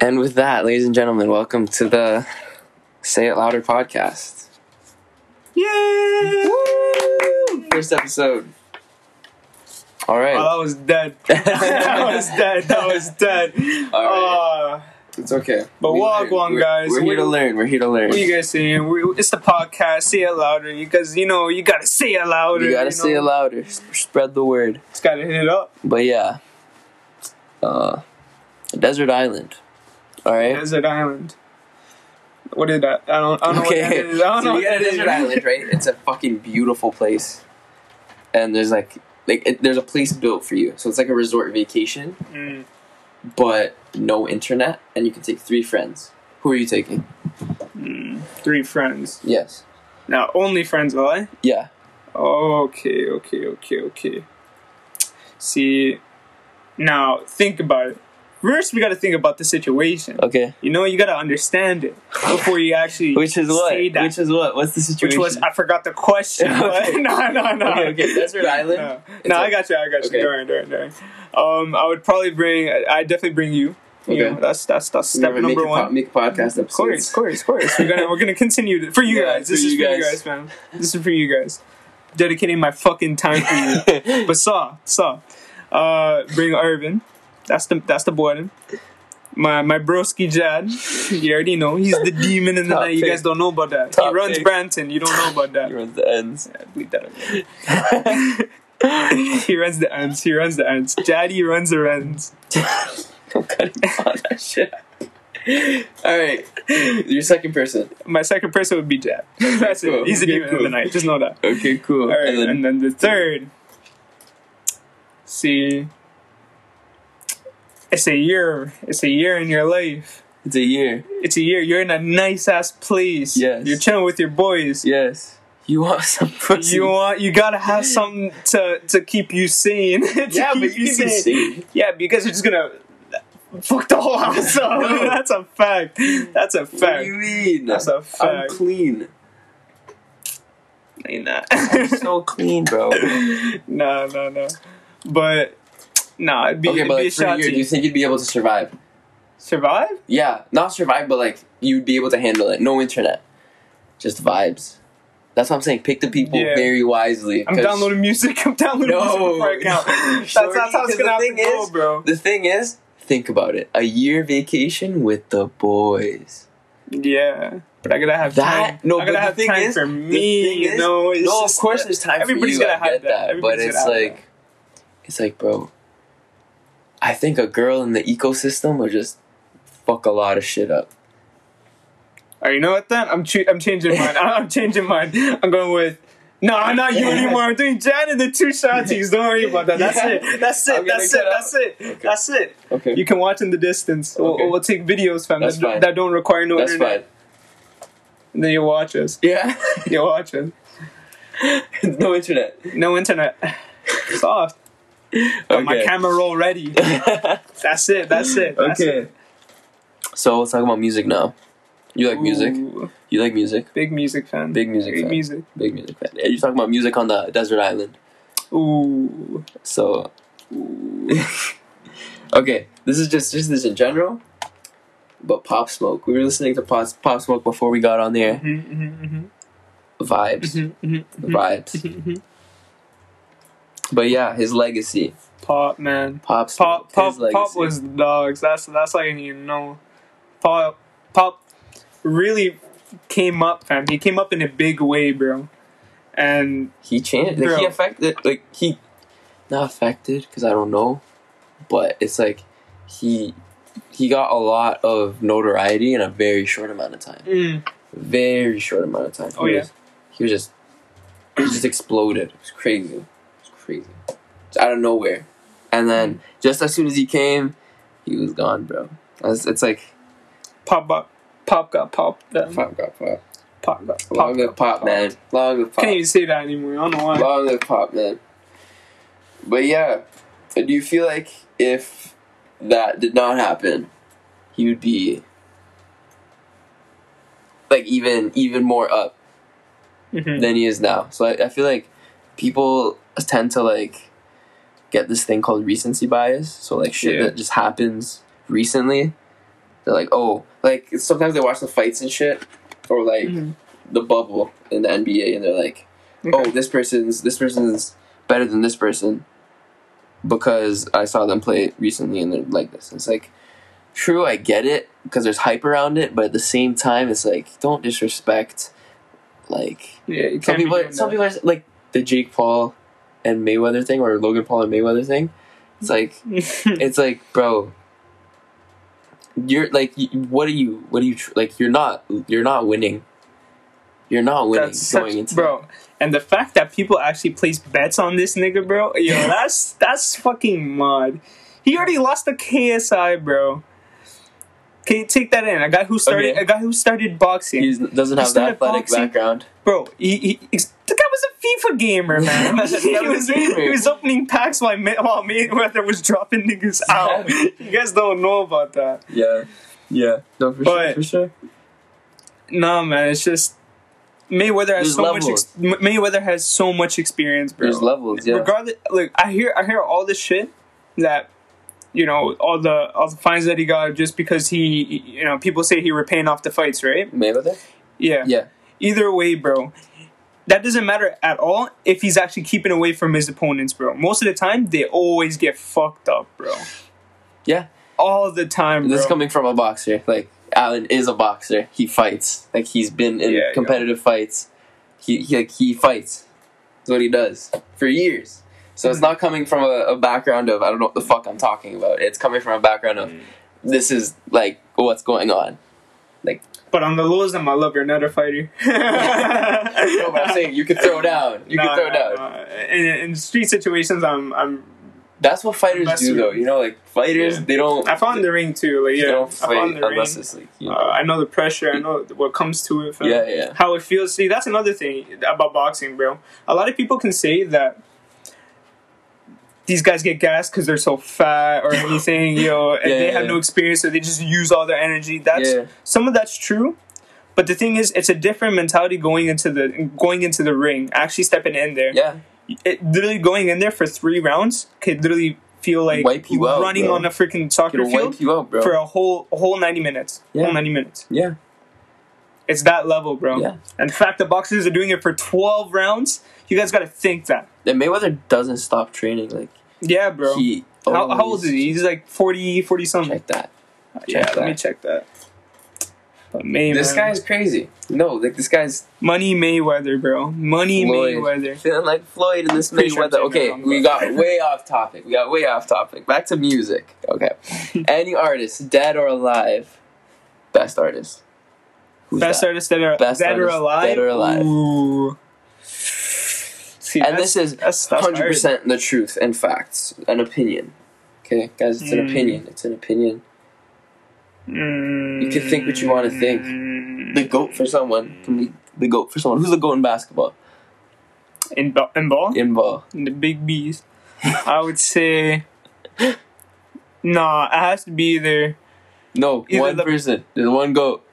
And with that, ladies and gentlemen, welcome to the Say It Louder podcast. Yay! First episode. All right. Oh, that was dead. that was dead. That was dead. All Uh, it's okay. but We walk learn. on, We're- guys. We're here to learn. We're here to learn. what are you guys saying? We, it's the podcast. Say it louder, because you know you gotta say it louder. You gotta know? say it louder. Spread the word. Just gotta hit it up. But yeah. Uh, desert island. All right. Desert Island. What is that? I don't. I don't know what that is. I don't know so we what got a that is. desert island, right? It's a fucking beautiful place, and there's like like it, there's a place built for you. So it's like a resort vacation, Mm. but no internet, and you can take three friends. Who are you taking? Mm. Three friends. Yes. Now only friends, will I? Yeah. Okay, okay, okay, okay. See, now think about it. First, we got to think about the situation. Okay. You know, you got to understand it before you actually Which is what? say that. Which is what? What's the situation? Which was I forgot the question. Okay. no, no, no. Okay, okay, desert island. No, no a- I got you. I got you. Okay. you. Darn, darn, darn. Um, I would probably bring. I definitely bring you. You Okay. know, that's that's that's step Remember, number make a po- one. make podcast Of course, of course, of course. We're gonna we're gonna continue to, for you Yeah, guys. This is you for you guys. guys, man. This is for you guys. Dedicating my fucking time for you. but saw, saw. Uh, bring Irvin. That's the that's the boy. My my broski Jad. You already know he's the demon in the night. You guys don't know about that. Top he runs pick. Branton. You don't know about that. He runs the ends. Yeah, bleep that he runs the ends. He runs the ends. Daddy runs the ends. I'm cutting all that shit. All right, your second person. My second person would be Jad. That's Cool. it. He's the Okay, demon of the night. Just know that. Okay, cool. All right, and then, and then the third. See, it's a year. It's a year in your life. it's a year. It's a year. You're in a nice ass place. Yes. You're chilling with your boys. Yes. You want some pussy? You want. You gotta have something to to keep you sane. yeah, but you can be safe. Yeah, because you're just gonna fuck the whole house up. No. That's a fact. That's a fact. What do you mean? That's a fact. I'm clean. Ain't that? I'm so clean, bro. no, no, no. But nah, it'd be, Okay, it'd but be like a for a shot year, do you think you'd be able to survive? survive. Yeah, not survive, but like you'd be able to handle it. No internet, just vibes. That's what I'm saying. Pick the people Yeah. very wisely. I'm 'cause downloading music. I'm downloading No. music before I count. That's, Shorty, that's how it's 'cause gonna the have to thing go, is- bro. The thing is, think about it. A year vacation with the boys. Yeah, but I gotta have That time. no, I but gotta the have thing time is, for the me. thing you is- know, it's no, just- of course there's time everybody's for you. gotta have get that. that, but Everybody's it's gotta have like, it's like, bro. I think a girl in the ecosystem would just fuck a lot of shit up. Alright, you know what? Then I'm I'm changing mine. I'm changing mine. I'm going with. No, I'm not you anymore. I'm doing Jan and the two Shanties. Don't worry about that. That's Yeah. it. That's it. That's it. That's it. Okay. That's it. Okay, You can watch in the distance. We'll, Okay. we'll take videos, fam, That's that, that don't require no that's internet. fine. And then you watch us. Yeah, You watch us. no internet. No internet. Soft. Got my camera roll ready. That's it. That's it. That's okay. it. So let's talk about music now. You like music? You like music? Big music fan. Big music fan. Big fan. music. Big music fan. You're talking about music on the desert island. Ooh. So, okay, this is just just this in general. But Pop Smoke, we were listening to Pop, Pop Smoke before we got on there. Mhm, mhm, mhm. Vibes, Mhm, mhm, mhm. vibes. But yeah, his legacy. Pop man. Pop Pop pop pop was dogs. That's that's all you need to know. Pop pop really came up, fam. He came up in a big way, bro. And He changed. Like, he Bro. affected. Like he, not affected because I don't know, but it's like he he got a lot of notoriety in a very short amount of time. mm, Very short amount of time. He Oh, yeah. he was just he just exploded. It was crazy. Crazy. It's out of nowhere, and then just as soon as he came, he was gone, bro. It's, it's like pop up, pop got pop. Then. pop got pop. Pop got pop. Long live pop, man. Long live pop. Can't even say that anymore. I don't know why. Long live pop, man. But yeah, do you feel like if that did not happen, he would be like even even more up Mhm. than he is now? So I, I feel like people tend to like get this thing called recency bias. So like shit Yeah. that just happens recently, They're like, oh, like sometimes they watch the fights and shit, or like Mhm. the bubble in the NBA, and they're like, oh, this person's this person's better than this person because I saw them play recently and they're like this. It's like true, I get it because there's hype around it, but at the same time, it's like don't disrespect. Like Yeah, you some people, doing some that. people are like the Jake Paul and Mayweather thing, or Logan Paul and Mayweather thing. It's like it's like, bro, you're like, what are you? What are you like? You're not. You're not winning. You're not winning That's going such, into bro. And the fact that people actually place bets on this nigga, bro, yo, that's that's fucking mud. He already lost the KSI, bro. Okay, take that in. A guy who started, Okay. a guy who started boxing, He doesn't have started athletic boxing. background. bro. He, he, he's- the guy was a FIFA gamer, man. That he, was, he was opening packs while, while Mayweather was dropping niggas out. you guys don't know about that. Yeah, yeah. No, for But- sure, for sure. Nah, man, it's just Mayweather has There's so much. levels. Ex- Mayweather has so much experience, bro. There's levels. Yeah, regardless like i hear i hear all this shit that you know all the all the fines that he got just because he you know people say he were paying off the fights right Mayweather. yeah Yeah, either way bro that doesn't matter at all if he's actually keeping away from his opponents bro most of the time they always get fucked up bro yeah. all the time bro. This is coming from a boxer. Like Allen is a boxer. He fights. Like he's been in Yeah, yeah. competitive fights. He, he like he fights. That's what he does for years. So it's not coming from a, a background of I don't know what the fuck I'm talking about. It's coming from a background of Mm. this is like what's going on. Like But on the lows i'm a love your another fighter No, but I'm saying you can throw down. You Nah, can throw nah, down. nah. In, in street situations i'm i'm That's what fighters do, though. You know, like fighters, Yeah. they don't. i found the ring too like They yeah don't i found the ring unless it's like you know. Uh, I know the pressure. I know what comes to it. yeah, yeah. How it feels. See, that's another thing about boxing, bro. A lot of people can say that these guys get gassed because they're so fat or anything, you know, and Yeah, they have yeah. no experience, so they just use all their energy. That's Yeah. some of that's true. But the thing is, it's a different mentality going into the going into the ring, actually stepping in there. Yeah, It literally going in there for three rounds could literally feel like Wipe you out, running bro. on a freaking soccer field out, for a whole a whole ninety minutes. Yeah. Whole ninety minutes. yeah, It's that level, bro. Yeah. And the fact that boxers are doing it for 12 rounds, you guys got to think that. and Mayweather doesn't stop training. Like Yeah, bro. he. how, how old is he? He's like 40, 40 something. Check that. yeah, check let me check that. But May, This guy's crazy. No, like this guy's Money Mayweather, bro. Money Floyd. Mayweather. feeling like Floyd in this Pretty sure Mayweather. saying Okay, we got way off topic. We got way off topic. Back to music. Okay, any artist, dead or alive, best artist. Who's Best that? artists that are Best dead or alive. dead or alive. Ooh. See, And this is hundred percent the truth and facts, an opinion. Okay, guys, it's an Mm. opinion. It's an opinion. Mm. You can think what you wanna think. The goat for someone can be the goat for someone. Who's the goat in basketball? In, ba- in ball? In ball. In the big B's. I would say. Nah, it has to be either. No, Either one the- person. There's one goat.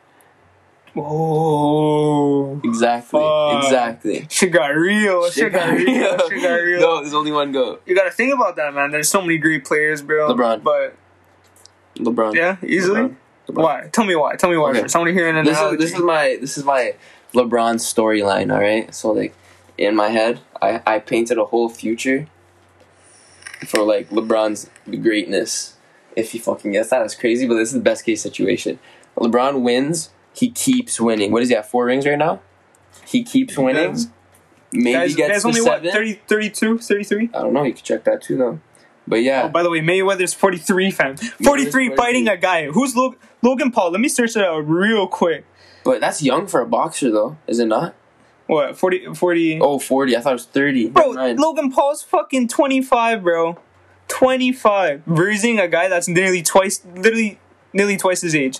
Oh. Exactly. Fuck. Exactly. Shit got real. Shit got real. Shit got real. no, there's only one goat. You gotta think about that, man. There's so many great players, bro. LeBron. But LeBron. yeah, easily. LeBron. LeBron. Why? Tell me why. Tell me why. Okay. First. I want to hear an This is this is my this is my LeBron storyline. All right. So like in my head, I I painted a whole future for like LeBron's greatness. If he fucking gets that, that's crazy. But this is the best case situation. LeBron wins. He keeps winning. What is he at? Four rings right now. He keeps winning. does. Maybe guys, gets guys only seven. what 30, 32, 33? I don't know. You can check that too, though. But yeah, Oh, by the way, Mayweather's 43, fam. 43 43. fighting a guy. Who's Log- Logan Paul? Let me search it out real quick. but that's young for a boxer, though, is it not? What, 40? 40? Oh, 40. I thought it was 30. bro. Logan Paul's fucking 25, bro. 25. Bruising a guy that's nearly twice, literally nearly twice his age.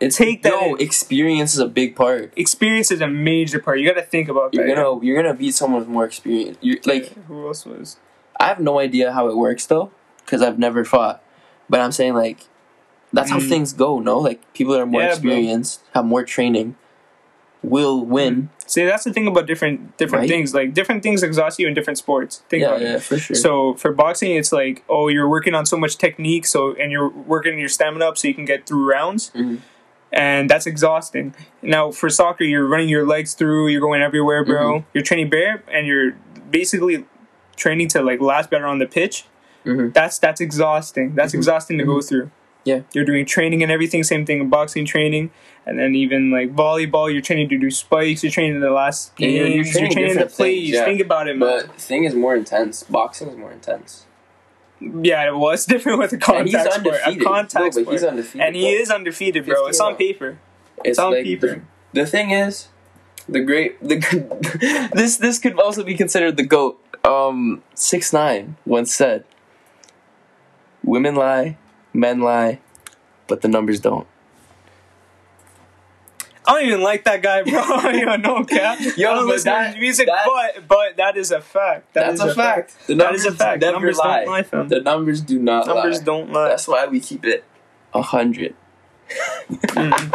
It's, take that No, in. experience is a big part. Experience is a major part. You gotta think about You're that. gonna you're gonna beat someone with more experience. You like Who else was? I have no idea how it works though, because I've never fought. But I'm saying like that's how Mm. things go. No, like people that are more Yeah, bro. experienced have more training. will win. See, that's the thing about different different Right. things. Like different things exhaust you in different sports. Think Yeah, about yeah, it. for sure. So for boxing, it's like, oh, you're working on so much technique, so and you're working your stamina up so you can get through rounds, Mhm. And that's exhausting. Now for soccer, you're running your legs through, you're going everywhere, bro. Mm-hmm. You're training bare, and you're basically training to like last better on the pitch. Mhm. That's that's exhausting. That's exhausting to go through. Mm-hmm. Yeah. You're doing training and everything. Same thing in boxing training, and then even like volleyball, you're training to do spikes. You're training the last Yeah, games. you're- You're, you're training training different plays. things, yeah. Think about it, man. But thing is more intense. Boxing is more intense. Yeah, well, it's different with a contact sport. A contact no, sport. and he is undefeated, bro. It's on 15-0. paper. It's on like paper. The, the thing is, the great the this this could also be considered the goat. Um, six nine once said, "Women lie, men lie, but the numbers don't." I don't even like that guy, bro. Yo, no cap. Yo, I don't listen that- to his music, that- but but that is a fact. That That's is a fact. The That is a fact. Never Numbers lie. don't lie, fam. The numbers do not Numbers lie. don't lie. That's why we keep it a hundred. Mm.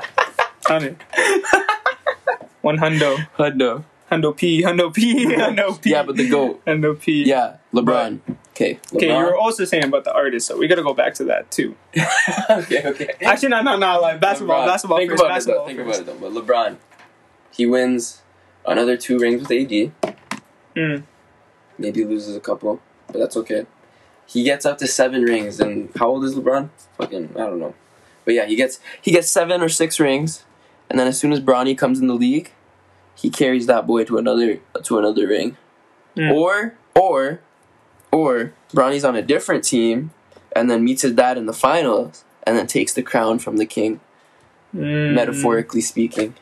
Hundred. One hundo. Hundo. Hundo P. Hundo P. Hundo P. Yeah, but the goat. Hundo P. Yeah, LeBron. Okay. Okay, you were also saying about the artist, so we gotta go back to that too. okay, okay. Actually, no, no, no. Like basketball, LeBron. basketball Think first. about basketball it though. Think first. about it though. But LeBron, he wins another two rings with AD. Mm. Maybe loses a couple, but that's okay. He gets up to seven rings, and how old is LeBron? Fucking, I don't know. But yeah, he gets he gets seven or six rings, and then as soon as Bronny comes in the league, he carries that boy to another to another ring. Mm. Or or or Bronny's on a different team, and then meets his dad in the finals, and then takes the crown from the king, Mm. metaphorically speaking.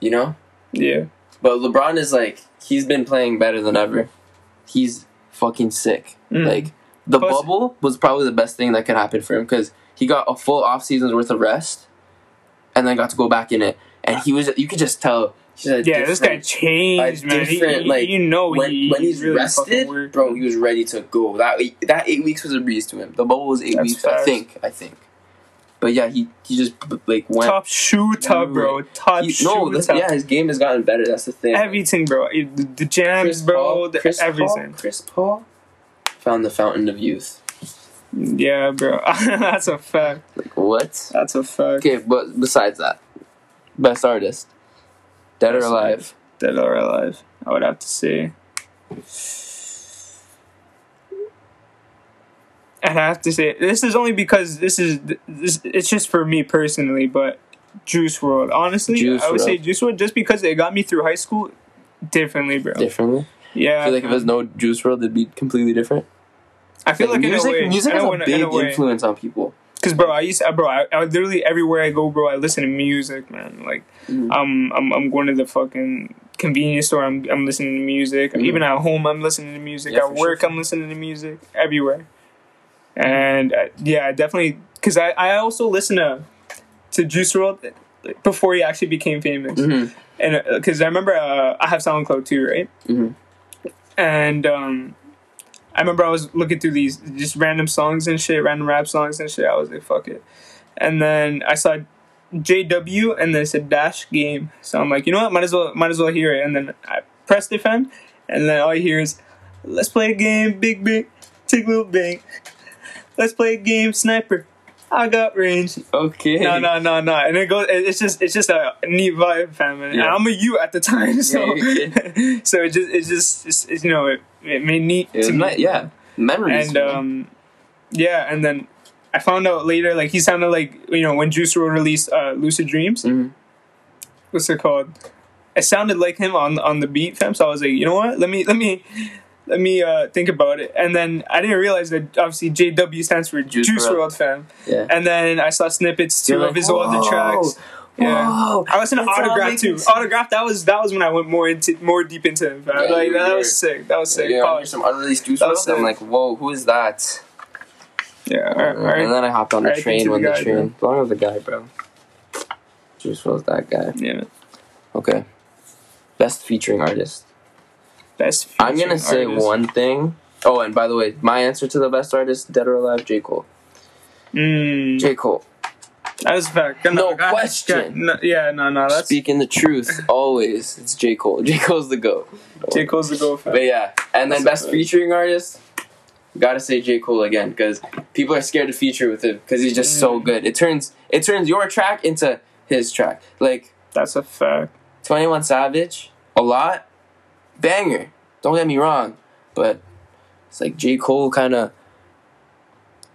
You know. Yeah. But LeBron is like he's been playing better than ever. He's fucking sick. Mm. Like the Plus- bubble was probably the best thing that could happen for him because he got a full off season's worth of rest, and then got to go back in it. And he was you could just tell. Yeah, this guy changed, man. He, different, he- like, you know, when, he, when he's he really rested, bro, he was ready to go. That eight, that eight weeks was a breeze to him. The bubble was eight That's weeks, I think. I think. But yeah, he he just like went. top shoe top, bro. Top he- no, this, yeah, his game has gotten better. That's the thing. Everything, bro. The, the jams, Chris bro. Paul, the, Chris everything. Paul, Chris Paul found the fountain of youth. Yeah, bro. That's a fact. Like what? That's a fact. Okay, but besides that, best artist, dead or alive? Dead or alive? I would have to say. I'd have to say this is only because this is this. It's just for me personally, but Juice WRLD. Honestly, Juice I would say Juice WRLD just because it got me through high school. Differently, bro. Differently. Yeah, I feel like if there's no Juice WRLD, it'd be completely different. I feel like, music, a way, music has a, a big a influence on people. Cause bro, I used to, bro, I, I literally everywhere I go, bro, I listen to music, man. Like, Mhm. I'm, I'm, I'm going to the fucking convenience store. I'm, I'm listening to music. Mhm. Even at home, I'm listening to music. Yeah, at work, sure. I'm listening to music. Everywhere, and uh, yeah, definitely. Cause I, I also listen to, to Juice WRLD before he actually became famous, Mhm. and uh, cause I remember uh, I have SoundCloud too, right? Mhm. And um, I remember I was looking through these just random songs and shit, random rap songs and shit. I was like, fuck it. And then I saw JW and then it said Dash Game. So I'm like, you know what? Might as well might as well hear it. And then I pressed fam. And then all I hear is, let's play a game, big big, take little bang. Let's play a game, sniper. I got range. Okay. No, no, no, no. And it goes. It's just, it's just a neat vibe, fam. And Yeah. I'm a you at the time, so, Yeah, so it just, it just, it's, it's, you know, it, it made neat It to me. nice, yeah. Memories. And man. um, yeah, and then I found out later, like he sounded like you know when Juice WRLD released uh, "Lucid Dreams." Mhm. What's it called? It sounded like him on on the beat, fam. So I was like, you know what? Let me let me let me uh, think about it. And then I didn't realize that obviously JW stands for Juice Juice. World, fam. yeah. And then I saw snippets too You're of like, his older "Whoa, tracks. Yeah. Whoa, I listened to that's Autograph too. sense. Autograph that was that was when I went more into more deep into him. Fam. Yeah, like that was sick. That was sick. Yeah, there's some unreleased Juice was I'm like, whoa, who is that? Yeah. All right. All right. And then I hopped on the R.I.P. train when the guy, train. Long of the guy, bro. Juice WRLD's that guy. Yeah. man. Okay. Best featuring artist. Best. I'm gonna say artist. one thing. Oh, and by the way, my answer to the best artist, dead or alive, J. Cole. Mm. J. Cole. That is a fact. No God- question. No- yeah, no, no. That's Speaking the truth, always. It's J. Cole. J. Cole's the GOAT. J. Cole's the fan. But yeah, and then That's best a- featuring artist, gotta say J. Cole again because people are scared to feature with him because he's just so Mm. good. It turns it turns your track into his track. Like That's a fact. Twenty One Savage, a lot, banger. Don't get me wrong, but it's like J. Cole kind of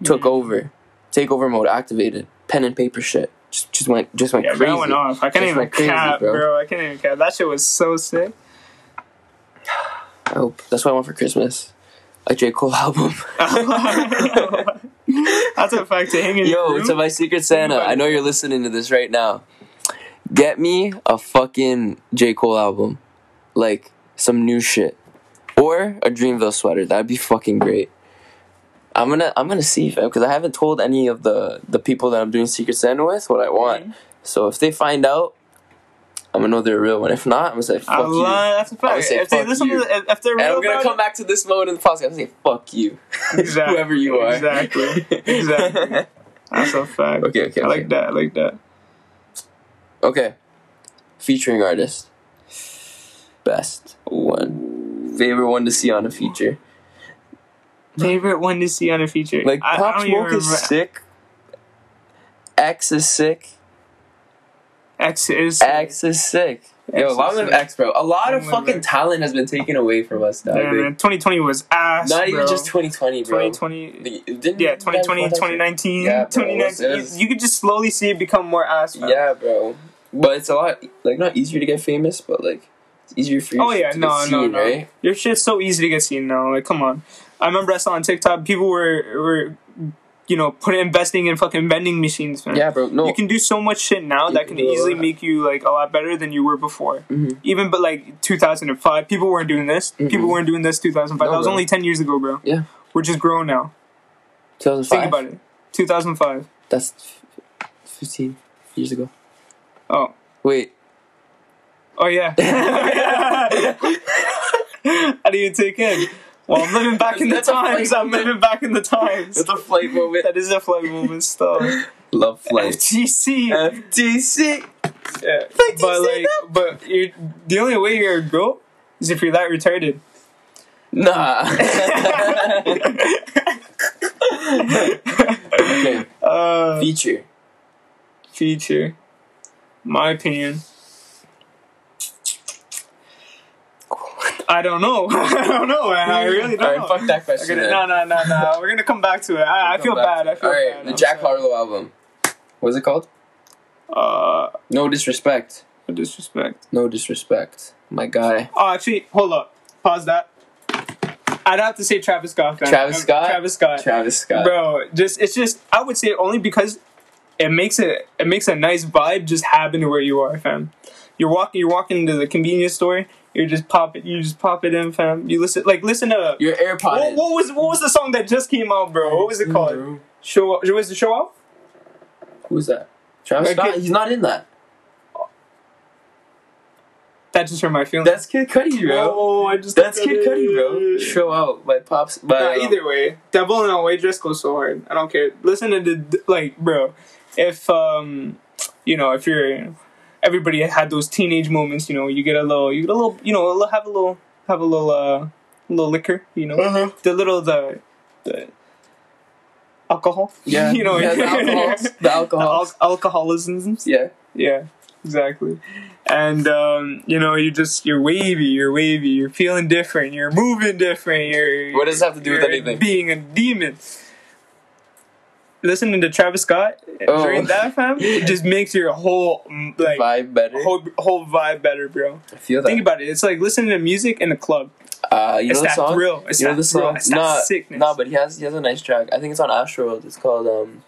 took Mm. over, takeover mode activated, pen and paper shit. Just just went just went Yeah, crazy. that went off. I can't Just even crazy, cap, bro. bro. I can't even cap. That shit was so sick. I hope that's what I want for Christmas. A J. Cole album. That's a fact to hang in Yo, to my secret Santa, I know you're listening to this right now. Get me a fucking J. Cole album. Like, some new shit. Or a Dreamville sweater. That'd be fucking great. I'm gonna I'm gonna see fam because I haven't told any of the the people that I'm doing Secret Santa with what I want. So if they find out, I'm gonna know they're real one. If not, I'm gonna say fuck you. that's a I would fact. say If they fuck listen you. to if they're And I'm gonna come it, back to this moment in the podcast and say fuck you, Exactly. whoever you are. Exactly. Exactly. That's a fact. okay, okay, I okay. like that. I like that. Okay. Featuring artist. Best one. Favorite one to see on a feature. Favorite one to see on a feature. Like I- I Pop don't Smoke is sick. X is sick. X is. X is sick. Yo, X is long live sick. X, bro. A lot of Long fucking X. talent has been taken away from us now. Yeah, man. 2020 was ass. Not even just 2020, bro. 2020. The- didn't Yeah, you 2020, want that shit? 2019, Yeah, bro, it was- 2019. You, you could just slowly see it become more ass. man. Yeah, bro. But it's a lot, like, not easier to get famous, but, like, easier for you Oh yeah, no, no, seen, no. right? Your shit's so easy to get seen now. Like, come on. I remember I saw on TikTok people were were, you know, putting investing in fucking vending machines, man. Yeah, bro. No. You can do so much shit now You that can can do a easily make you like a lot better than you were before. Mhm. Even but like 2005, people weren't doing this. People Mhm. weren't doing this 2005. No, that was bro. only 10 years ago, bro. Yeah. We're just grown now. 2005? Think about it. 2005. That's f- 15 years ago. Oh. Wait. Oh yeah. I didn't even take in. Well, I'm living back in the times. I'm living back in the times. It's a flight moment. That is a flight moment still. Love flights. FTC. FTC. yeah. Flight But like, but you're, the only way you're a girl is if you're that retarded. Nah. okay. uh, Feature. feature. My opinion. I don't know. I don't know. man. I really don't Alright, know. fuck that question. gonna, no, no, no, no. We're gonna come back to it. I, I feel bad. I feel Alright, bad. the I'm Jack sorry. Harlow album. What's it called? Uh, No disrespect. no disrespect. No disrespect. My guy. Oh, actually, hold up. Pause that. I'd have to say Travis Scott. Travis Scott? Travis Scott. Travis Scott. Bro, just it's just I would say only because it makes it it makes a nice vibe just happen to where you are, fam. You're walking you're walking into the convenience store, you just pop it you just pop it in, fam. You listen like listen to Your AirPod. what, what was what was the song that just came out, bro? What was it called? Show up was the show off? Who's that? Travis. Scott? He's not in that. That just hurt my feelings. That's Kid Cudi, bro. Oh, I just That's Kid Cudi, bro. Show out by Pops. By, Nah, um, either way, Devil and Way just goes so hard. I don't care. Listen to the like, bro. If um, you know, if you're everybody had those teenage moments, you know, you get a little, you get a little, you know, a little- have a little, have a little, uh, little liquor, you know, Uh-huh. the little the the alcohol, Yeah. you know, yeah, the alcohols. The the al- alcoholisms, yeah. yeah, exactly. And um, you know, you just you're wavy, you're wavy, you're feeling different, you're moving different, you're What does this have to do with anything? Being a demon. Listening to Travis Scott Oh. during that fam, it just makes your whole mm, like Vibe better. whole whole vibe better, bro. I feel that. Think about it. It's like listening to music in a club. uh, you it's know the that song? thrill. It's you know that the thrill. song? It's Nah, sickness. nah, but he has he has a nice track. I think it's on Astroworld. It's called um.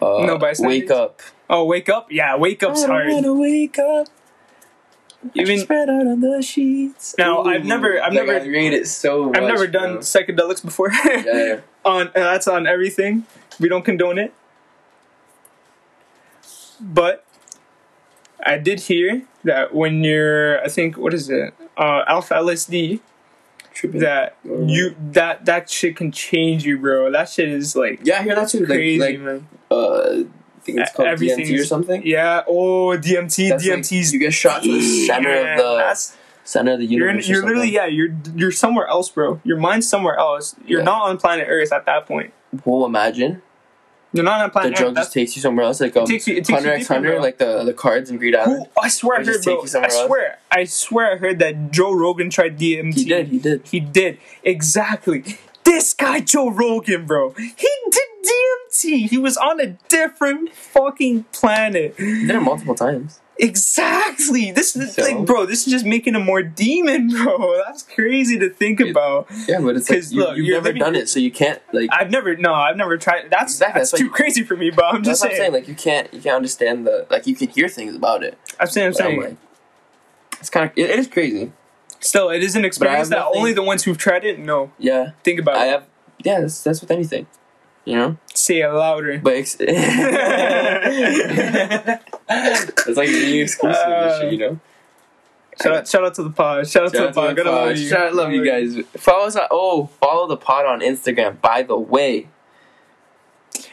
Uh, No Bystanders? Wake up. oh, wake up! Yeah, wake up's hard. wake up. Even spread out on the sheets. Now, I've never- I've Like, never- I rate it so much. I've never done bro. psychedelics before. Yeah, yeah. on uh, that's on everything. We don't condone it. But I did hear that when you're, I think, what is it, uh, alpha LSD, Tripping. that you that that shit can change you, bro. That shit is like Yeah, I hear that too. Like, crazy, like man. uh, think it's called DMT or something. Yeah. Oh, DMT. That's like, DMT's. you get shot to the center Yeah, of the center of the You're, universe. or you're literally yeah. You're you're somewhere else, bro. Your mind's somewhere else. You're Yeah. not on planet Earth at that point. Well, imagine You're not on the drug Earth. just That's, takes you somewhere else, like um, takes you- it takes you Hunter x deeper, Hunter, bro. like the the cards in Greed Island. Who- I swear I Or just heard, bro. you somewhere I else. swear, I swear I heard that Joe Rogan tried DMT. He did, he did. He did exactly. This guy Joe Rogan, bro. He did DMT. He was on a different fucking planet. He did it multiple times. Exactly. This is So? like, bro. This is just making him more demon, bro. That's crazy to think about. Yeah, but it's like you, look, you've never living- done it, so you can't like. I've never, no, I've never tried. That's Exactly, that's that's too like- crazy for me. But I'm just what I'm saying. saying. Like you can't you can't understand the like you can hear things about it. I'm saying, I'm But I'm saying. like, it's kind of it, it is crazy. Still, it is an experience that nothing- only the ones who've tried it know. Yeah, Think about I it. have. Yeah, that's that's with anything, you know. Say it louder. But it's, it's like being exclusive and shit, uh, you know. Shout out, shout out to the pod. Shout out to the pod. Gotta love you. Shout out, love you guys. Follow us on. Oh, follow the pod on Instagram. By the way,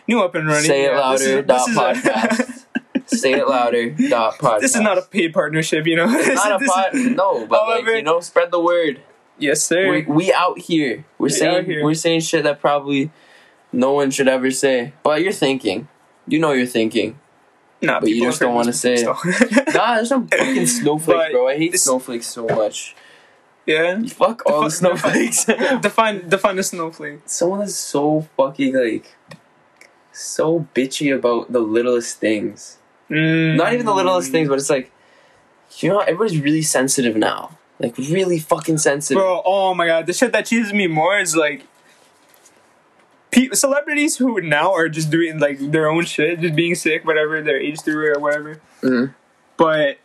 New up and running. say it Yeah, this is- louder. Dot this is podcast. say it louder. Dot podcast. This is not a paid partnership, you know. This not a pod. No, but like you know, spread the word. Yes, sir. We, we out here. We're We saying out here. we're saying shit that probably no one should ever say. But you're thinking. You know you're thinking. Nah, but you just don't wanna say it. stuff. Nah, there's some fucking snowflakes, bro. I hate this- snowflakes so much. yeah. Fuck all the snowflakes. define define the snowflake. Someone is so fucking like so bitchy about the littlest things. Mm. Not even the littlest things, but it's like you know, everybody's really sensitive now. Like really fucking sensitive. Bro, oh my god, the shit that cheeses me more is like pe- celebrities who now are just doing like their own shit, just being sick, whatever, their age through or whatever. Mhm. But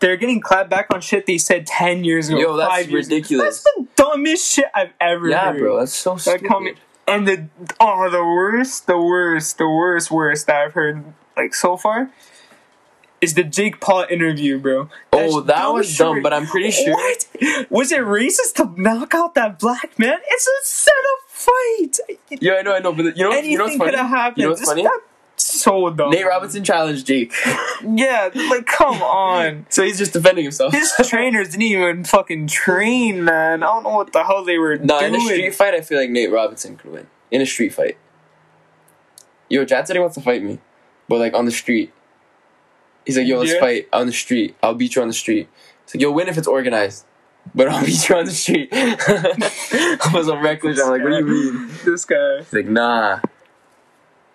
they're getting clapped back on shit they said ten years ago. Yo, that's years ago. ridiculous. That's the dumbest shit I've ever Yeah, heard. bro, that's so That stupid. comment and the oh the worst, the worst, the worst, worst that I've heard like so far is the Jake Paul interview, bro. Oh, that dumb was shit. dumb, but I'm pretty sure- What was it racist to knock out that black man? It's a setup fight. Yeah, I know, I know, but you know, Anything you know what's could funny? have happened. You know what's funny? that- so dumb. Nate Robinson challenged Jake, Yeah, like come on. so he's just defending himself. His trainers didn't even fucking train, man. I don't know what the hell they were no, doing. in a street fight, I feel like Nate Robinson could win. In a street fight. Yo, Chad said he wants to fight me, but like on the street. He's like, yo, let's Yeah. fight on the street. I'll beat you on the street. He's like, yo, win if it's organized, but I'll beat you on the street. I was on reckless. I'm like, what do you mean? This guy. He's like, nah.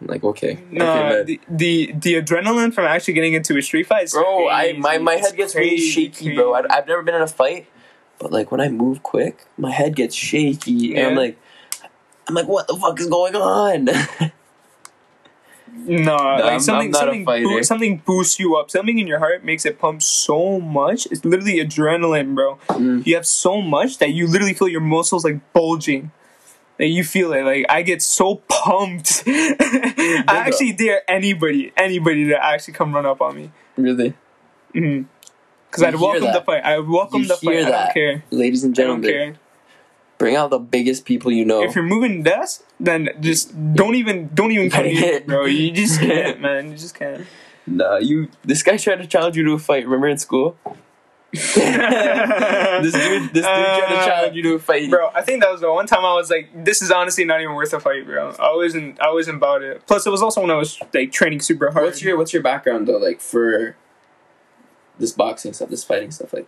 I'm like, okay. No, okay, the, the the adrenaline from actually getting into a street fight, is Bro, I my, my It's head gets really crazy, shaky, bro. crazy. I, I've never been in a fight, but like when I move quick, my head gets shaky, and I'm like, I'm like, what the fuck is going on? No, I'm- like I'm something a something boo- something boosts you up. Something in your heart makes it pump so much. It's literally adrenaline, bro. Mm. You have so much that you literally feel your muscles like bulging. Like you feel it. Like I get so pumped. I actually dare anybody, anybody to actually come run up on me. really, Because I'd welcome that. the fight. I welcome You the fight. hear I don't care. ladies and I don't gentlemen, care. Bring out the biggest people you know. If you're moving desk, then just don't even don't even come here, bro. You just can't, man. You just can't. Nah, you. This guy tried to challenge you to a fight. Remember in school? this dude, this dude tried to Uh, challenge you to a fight. Bro, I think that was the one time I was like, "This is honestly not even worth a fight, bro." I wasn't, I wasn't about it. Plus, it was also when I was like training super hard. What's your What's your background though? Like for this boxing stuff, this fighting stuff. Like,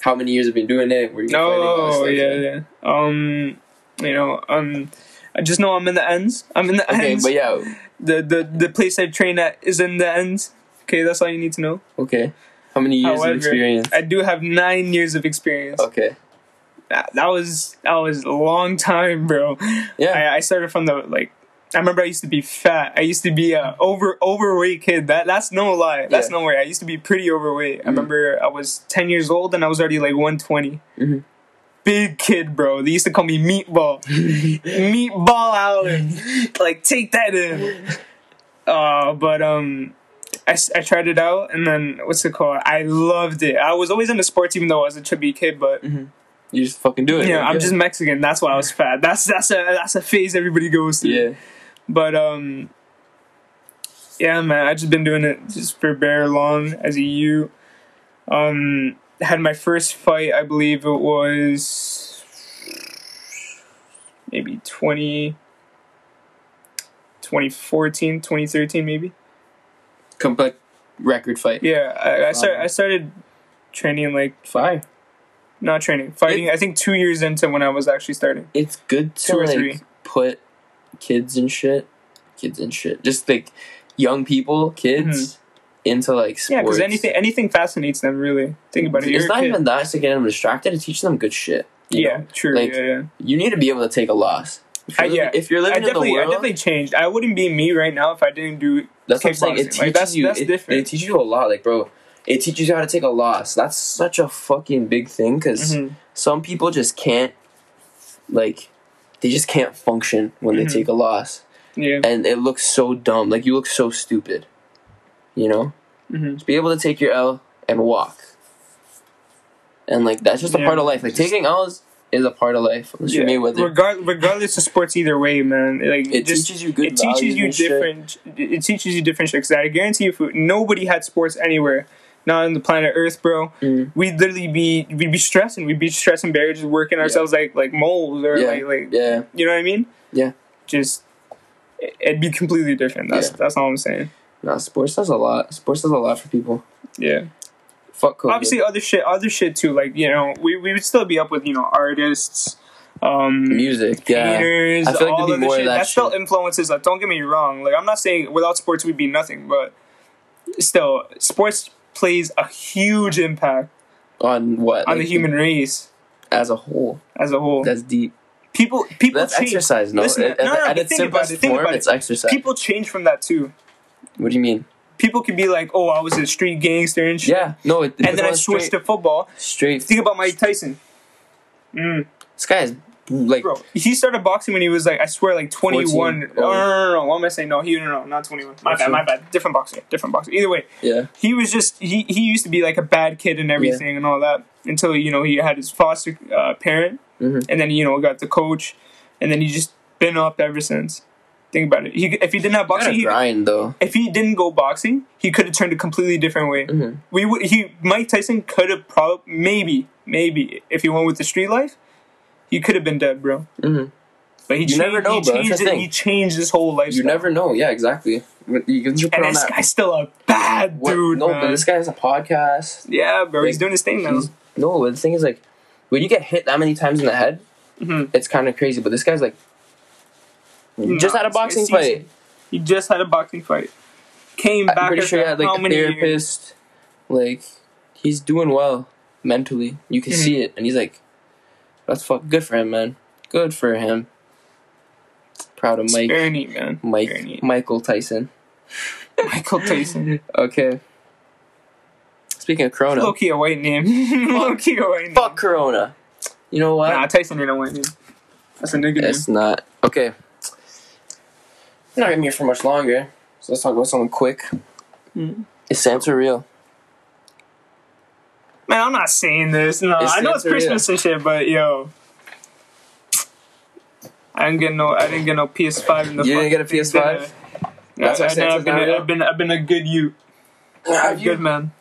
how many years have been doing it? Were you Oh yeah, yeah. Um, you know, um, I just know I'm in the ends. I'm in the Okay, ends. Okay, but yeah, The the the place I train at is in the ends. Okay, that's all you need to know. okay. How many years However, of experience? I do have nine years of experience. Okay. That, that was that was a long time, bro. Yeah. I, I started from the like. I remember I used to be fat. I used to be a over overweight kid. That that's no lie. That's Yeah. no way. I used to be pretty overweight. I Mhm. remember I was ten years old and I was already like one Mhm. Big kid, bro. They used to call me Meatball. Meatball Allen. like take that in. Uh, but um. I, I tried it out and then what's it called? I loved it. I was always into sports even though I was a chubby kid, but You just fucking do it. yeah, like, I'm just Mexican. That's why I was fat. That's that's a that's a phase everybody goes through. Yeah. But um, Yeah, man. I just been doing it just for bare long as a youth. Um, had my first fight. I believe it was maybe 20, 2014, 2013 maybe. Complete record fight. Yeah, I, I started. I started training like five. not training, fighting. I think two years into when I was actually starting. It's good to Two or like three. put kids and shit, kids and shit, just like young people, kids into like sports. Mm-hmm. Yeah, because anything anything fascinates them. Really, think about it. It's not kid. even that to get them distracted. To teach them good shit. you Yeah, know? true. Like, yeah, yeah. You need to be able to take a loss. If I- you're, yeah. living, if you're I living in the definitely, I definitely changed. I wouldn't be me right now if I didn't do. that's what I'm saying. It teaches Like, that's- you. that's it, different. it teaches you a lot. Like, bro, it teaches you how to take a loss. That's such a fucking big thing because Mhm. some people just can't, like, they just can't function when Mhm. they take a loss, Yeah. and it looks so dumb. Like, you look so stupid. You know, hmm just be able to take your L and walk. And like that's just a part of life. Like taking L's is a part of life. Unless Yeah. you're Mayweather. Regard, regardless of sports, either way, man. Like it just, teaches you good it teaches you and shit. different. It teaches you different shit. Because I guarantee you, if nobody had sports anywhere, not on the planet Earth, bro, Mm. we'd literally be we'd be stressing. We'd be stressing just working ourselves like like moles or Yeah. like like Yeah. you know what I mean? Yeah. Just it- it'd be completely different. That's Yeah. that's all I'm saying. No, sports does a lot. Sports does a lot for people. Yeah. Fuck COVID. Obviously, other shit, other shit too. Like you know, we we would still be up with you know artists. Um, music. Yeah. painters, I feel like all of the more shit. that That still influences us. Don't get me wrong. Like I'm not saying without sports we'd be nothing, but still, sports plays a huge impact On what? on Like, the human race as a whole. as a whole. That's deep. people, people That's change. exercise. No, Listen, at, no, no, at its think about simplest it, form, it. it's exercise. People change from that too. what do you mean? People can be like, "Oh, I was a street gangster and shit," Yeah. No. It, and then I switched straight, to football. straight. Think about Mike Tyson. Mm. This guy is like. Bro, he started boxing when he was like, I swear, like 21. 14. No, no, no, no, no. What am I saying? No, he, no, no, not 21. My bad, my bad. Different boxer, different boxer. Either way, Yeah. he was just, he, he used to be like a bad kid and everything and all that until, you know, he had his foster uh, parent Mhm. and then, you know, got the coach and then he just been up ever since. Think about it. He, if he didn't have boxing, he, grind though. if he didn't go boxing, he could have turned a completely different way. Mhm. We would he Mike Tyson could have probably maybe maybe if he went with the street life, he could have been dead, bro. Mhm. But he You changed, never know, he bro. Changed it. He changed his whole life. You never know. Yeah. Exactly. You can just put And on this that. guy's still a bad What- dude, no, man. but this guy has a podcast. yeah, bro, he's doing his thing now. No, but the thing is like, when you get hit that many times in the head, Mhm. it's kind of crazy. But this guy's like, he just had a boxing fight. He just had a boxing fight. Came back I'm pretty sure he had like a many years? therapist. Like, he's doing well mentally. You can Mhm. see it, and he's like, that's fuck good for him, man. Good for him. Proud of It's Mike. very neat, man. Very Mike neat. Michael Tyson. Michael Tyson. Okay. Speaking of Corona, Low key a white name. Low key a white name. fuck Corona. You know what? Nah, Tyson ain't a white name. That's a nigga name. Not. Okay. I'm not gonna be here for much longer. So let's talk about something quick. Hmm. Is Santa real? Man, I'm not saying this. No, It's I know it's Santeria. Christmas and shit, but yo, I didn't get no. I didn't get no PS5 in the. You didn't get a PS5? thing. That's why I, I, Santa's I've been, not a, real? I've been, I've been a good you, Have a good man.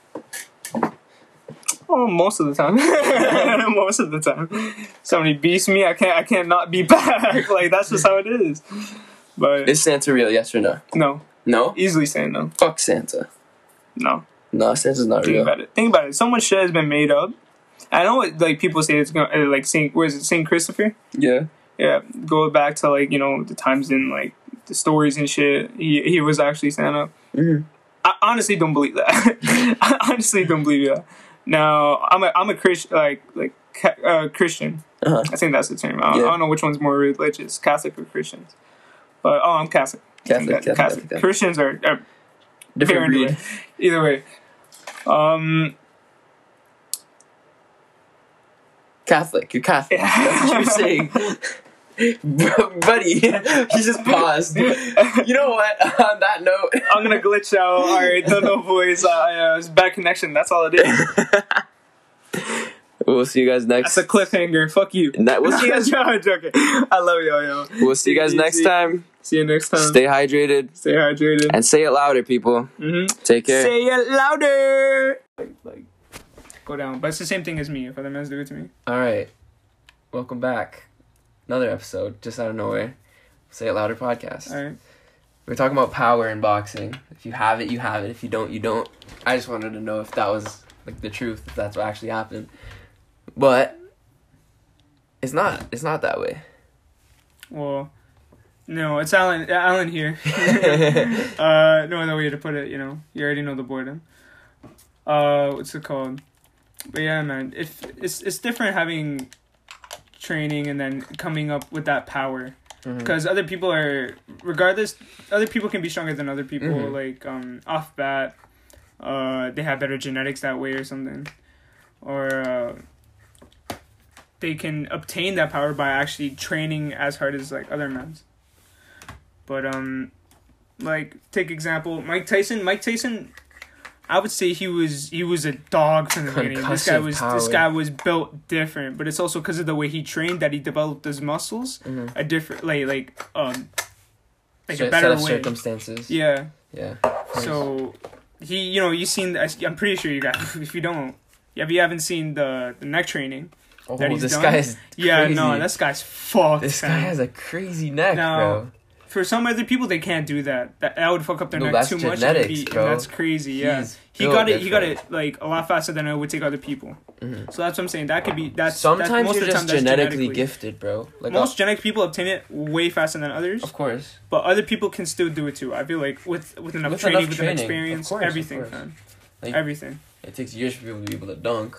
Oh, most of the time. most of the time. Somebody beats me, I can't, I can't not be back. like that's just how it is. But Is Santa real? Yes or no? no, No. easily saying no. Fuck Santa. No. No, Santa's not Think real. about it. Think about it. So much shit has been made up. I know what like people say it's going to like Saint. Where is it? Saint Christopher. Yeah. Yeah, go back to like you know the times in like the stories and shit. He he was actually Santa. hmm I honestly don't believe that. I honestly don't believe that. Now I'm a I'm a Christian like like uh, Christian. Uh-huh. I think that's the term. I, I don't know which one's more religious, Catholic or Christians. But oh, I'm Catholic. Catholic, Catholic, Catholic, Catholic. Christians are, are Different breed. Either way. Um, Catholic. You're Catholic. That's what you're saying. Buddy, he just paused. You know what? On that note, I'm gonna glitch out. All right, no, no voice. Uh, uh, it's bad connection. That's all it is. we'll see you guys next. That's a cliffhanger. Fuck you. Ne- we'll see you guys. I'm joking. I love y'all, yo. We'll see you guys next time. See you next time. Stay hydrated Stay hydrated. and say it louder, people. hmm Take care. Say it louder. Like, like, go down. But it's the same thing as me. If other men do it to me. All right. Welcome back. Another episode just out of nowhere. Say it louder podcast. All right. We're talking about power in boxing. If you have it, you have it. If you don't, you don't. I just wanted to know if that was like the truth, if that's what actually happened. But it's not. It's not that way. Well, no, it's Alan. Alan here. uh, no other way to put it. You know, you already know the boredom. Uh, what's it called? But yeah, man, if it's it's different having training and then coming up with that power because other people are regardless other people can be stronger than other people Mhm. like um off bat uh they have better genetics that way or something or uh they can obtain that power by actually training as hard as like other men but um like take example mike tyson mike tyson I would say he was he was a dog from the beginning. This guy was power. this guy was built different, but it's also because of the way he trained that he developed his muscles Mhm. a different like like um like Set- a better way. circumstances. Yeah. Yeah. So he, you know, you seen. I'm pretty sure you got. If you don't, if you haven't seen the the neck training, Oh, that he's this done? guy is. yeah, no, this guy's fucked. This fam. guy has a crazy neck, No, bro. For some other people, they can't do that. That, that would fuck up their No, neck too much. genetics, be- and bro. that's crazy. Yeah, He's he got it. He got it like a lot faster than it would take other people. Mhm. So that's what I'm saying. That could be that's Sometimes that's, most you're of the just time, that's genetically, gifted, bro. Like most genetic people obtain it way faster than others, of course. but other people can still do it too. I feel like with with enough With training, enough with training, enough of experience, course, everything, course. Like- everything. It takes years for people to be able to dunk,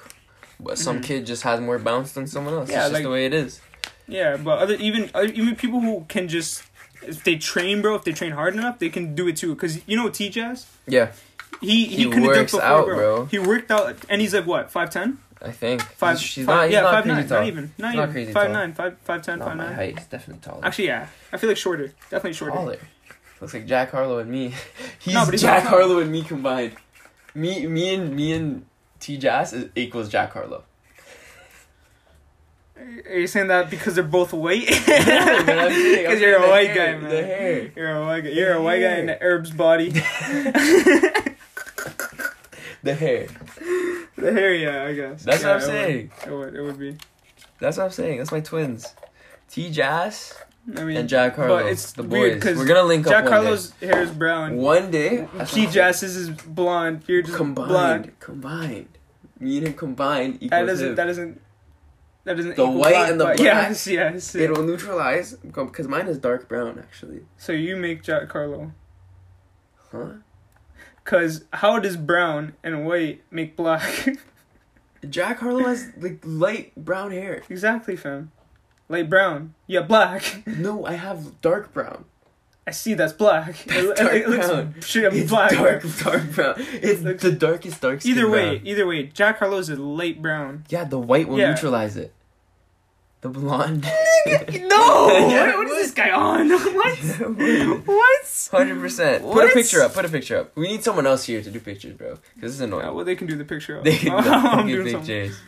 but some Mhm. kid just has more bounce than someone else. Yeah, it's just like- the way it is. Yeah, but other even even people who can just if they train, bro, if they train hard enough, they can do it too. Cause you know T Jazz, Yeah, he he, He couldn't works before, out, bro. bro. He worked out, and he's like what five ten, I think. five. He's, she's five- not. Yeah, not five nine, tall. not even, not, He's not even crazy five tall. nine, five five ten, Not five nine. height. He's definitely taller. Actually, yeah, I feel like shorter, definitely shorter. taller. Looks like Jack Harlow and me. He's, No, he's Jack. Harlow and me combined. Me, me and me and T Jazz is equals Jack Harlow. Are you saying that because they're both white? man, I'm kidding. I'm Because you're a white guy, man. the hair. You're a white guy. You're a white guy in the Arab's body. The hair. the hair, yeah, I guess. That's Yeah, what I'm it would- saying. It would, it would be. That's what I'm saying. That's my twins. T Jazz I mean, and Jack Harlow. But it's the boys. We're gonna link Jack up one Harlow's hair is brown. One day. T Jazz's is blonde. You're just combined. blonde. Combined. Me and him combined equals That doesn't. him. That doesn't. That doesn't. The white black, and the black. Yes, yes. It'll neutralize because mine is dark brown actually. So you make Jack Harlow. Huh? Cause how does brown and white make black? Jack Harlow has like light brown hair. exactly, fam. Light brown. Yeah, black. No, I have dark brown. I see that's black. It, Dark it looks brown. straight up It's black. dark, dark brown. It's Looks- the darkest dark Either way, brown. either way, Jack Harlow's is light brown. Yeah, the white will Yeah. neutralize it. The blonde. no! Yeah, what is this guy on? what? what? Hundred percent. Put What? a picture up. Put a picture up. We need someone else here to do pictures, bro. Because this is annoying. Yeah, well, they can do the picture. Of. they can do doing something. pictures.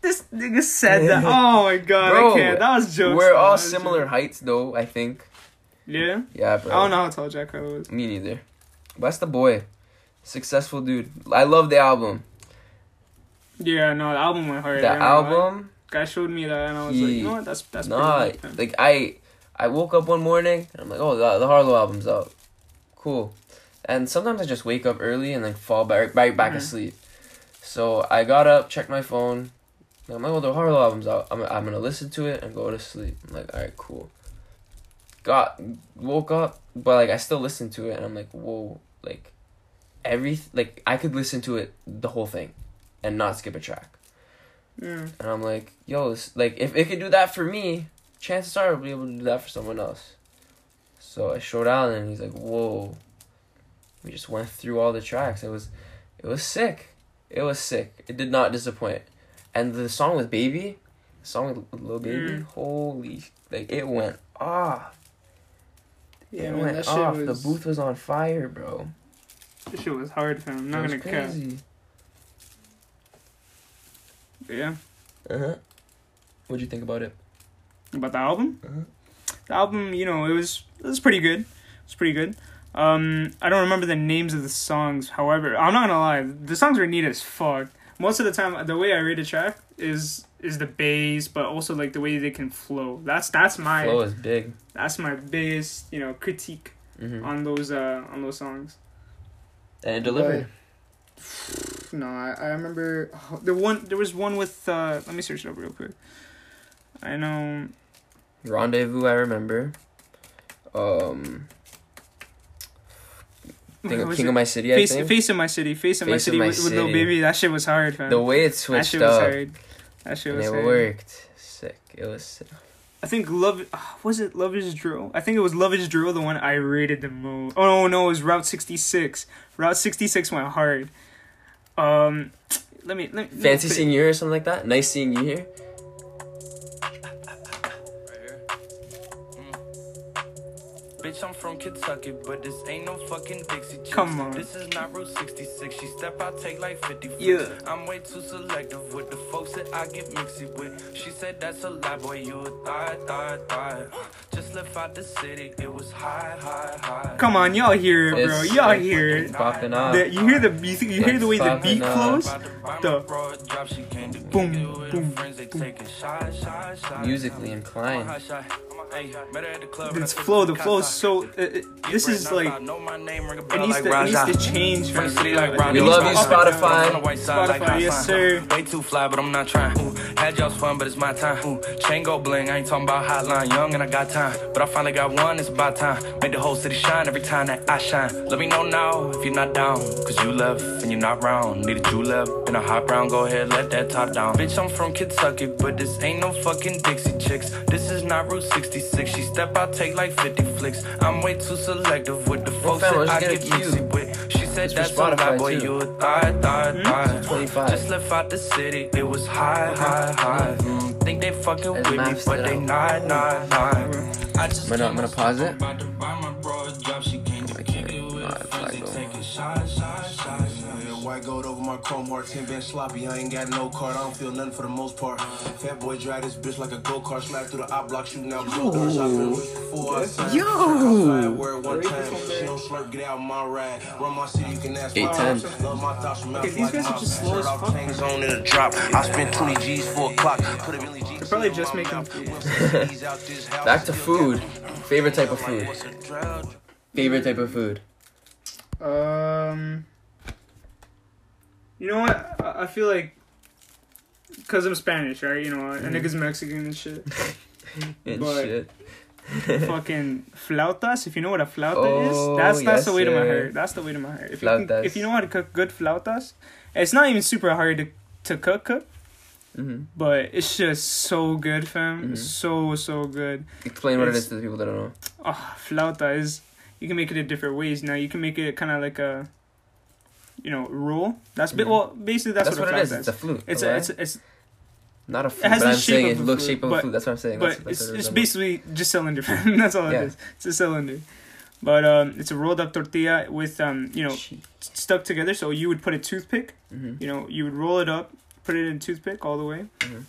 This nigga said that. Oh my god, Bro, I can't. That was jokes. We're all similar heights, though. I think. Yeah. Yeah, bro. I don't know how tall Jack Harlow is. Me neither. But that's the boy. Successful dude. I love the album. Yeah, no, the album went hard. The I don't know why. album. Guy showed me that, and I was like, He- you know what? That's that's Nah, pretty lit, man. like I, I woke up one morning and I'm like, oh, the, the Harlow album's out, cool. And sometimes I just wake up early and then fall back right back Mhm. asleep. So I got up, checked my phone. and I'm like, oh, the Harlow album's out. I'm, I'm gonna listen to it and go to sleep. I'm like, all right, cool. Got woke up, but like I still listened to it and I'm like, whoa, like every like I could listen to it the whole thing, and not skip a track. Yeah. And I'm like, yo, this, like if it could do that for me, chances are I'll be able to do that for someone else. So I showed Alan, and he's like, whoa. We just went through all the tracks. It was, it was sick. It was sick. It did not disappoint. And the song with Baby, the song with Lil Baby, Mm. holy, like it went off. Yeah, it man, went that shit off. was. The booth was on fire, bro. This shit was hard, fam. I'm not gonna was crazy. But yeah. Uh huh. What'd you think about it? About the album? Uh-huh. the album, you know, it was it was pretty good. It was pretty good. Um, I don't remember the names of the songs. However, I'm not gonna lie, the songs were neat as fuck. Most of the time, the way I rate a track is is the bass, but also like the way they can flow. That's that's my Flow is big. that's my biggest you know critique hmm on those uh on those songs. And it delivered. No, I, I remember oh, the one. There was one with. uh Let me search it up real quick. I know. Rendezvous, I remember. Um, King, was King it? of My City, I face, think. face of my city, face of my Face of city My with, with Lil Baby. That shit was hard, fam. the way it that switched shit was up hard. That shit and it hard. worked. Sick. It was sick. I think love was it Love Is Drill. I think it was Love Is Drill, the one I rated the most. Oh no, it was Route sixty six. Route sixty six went hard. Um, let me let me. Fancy seeing you or something like that. Nice seeing you here. Bitch, I'm from Kentucky, but this ain't no fucking Dixie Chicks. Come on. This is not Route 66. She step out, take like 50 flips. Yeah. I'm way too selective with the folks that I get mixy with. She said that's a lie, boy, you a thought, thought, thought. Just left out the city, it was high, high, high. Come on, y'all hear it, bro. It's- Y'all it's hear it. Popping up. The, you hear the you, think- you hear the way the beat up. flows. The the boom, boom, Musically inclined. This flow, the flow is so. Uh, uh, this is like it needs to, it needs to change. From fam. the city like Ron. We love you, up and down. Spotify. On the white side like Spotify, yes sir. Way too fly, but I'm not trying. Ooh, had y'all's fun, but it's my time. Ooh, chain go bling, I ain't talking about hotline. Young and I got time, but I finally got one. It's about time. Make the whole city shine every time that I shine. Let me know now if you're not down, cause you left and you're not round. Needed you left in a hot brown. Go ahead, let that top down. Bitch, I'm from Kentucky, but this ain't no fucking Dixie chicks. This is not Route 66. She step out, take like 50 flicks. I'm way too selective with the folks fam, that I let's get get a cue. mixy with. She said It's for that's a lie, Spotify, boy, too. you a thought, thought, thought. 25. Just left out the city, it was high, high, high. Mm, think they fucking As with me, maps but it they out. not, not, not. I just I'm gonna- I'm gonna pause it. White gold over my chrome heart, 10 been sloppy. I ain't got no card, I don't feel nothing for the most part. Fat boy drive this bitch like a go kart, slide through the op block, shooting out brothers. I've been rich before I signed. Yo. Word one time, she don't slurp, get out my ride. Run my city, you can ask my 810. pops. Love my thoughts from Okay, these guys are just slow as fuck. Chains on in a drop. I spent 20 G's for a clock. Put a million G's They're probably just my making food. Went from G's out this house, Back to food. Favorite type of food. What's a drought? Favorite type of food. Um, you know what? I, I feel like because I'm Spanish, right? You know, a nigga's Mexican and shit. And But- shit. Fucking flautas. If you know what a flauta Oh, is, that's that's yes, the way to my heart. That's the way to my heart. If you, can, if you know how to cook good flautas, it's not even super hard to to cook cook, hmm but it's just so good, fam. Mhm. So so good. Explain what it It's- to the people that don't know. Oh, flauta is you can make it in different ways. Now you can make it kind of like a, you know, roll. That's Mhm. well, basically that's, That's, what, what it is. It's a flute. It's a, it's it's not a flute, It has but the I'm shape saying of it a looks flute, shape of a flute. That's what I'm saying. but that's, that's it's it it's basically just cylinder. that's all Yeah. it is. It's a cylinder. But um, it's a rolled up tortilla with um, you know, stuck together. So you would put a toothpick. Mhm. You know, you would roll it up, put it in a toothpick all the way, Mhm.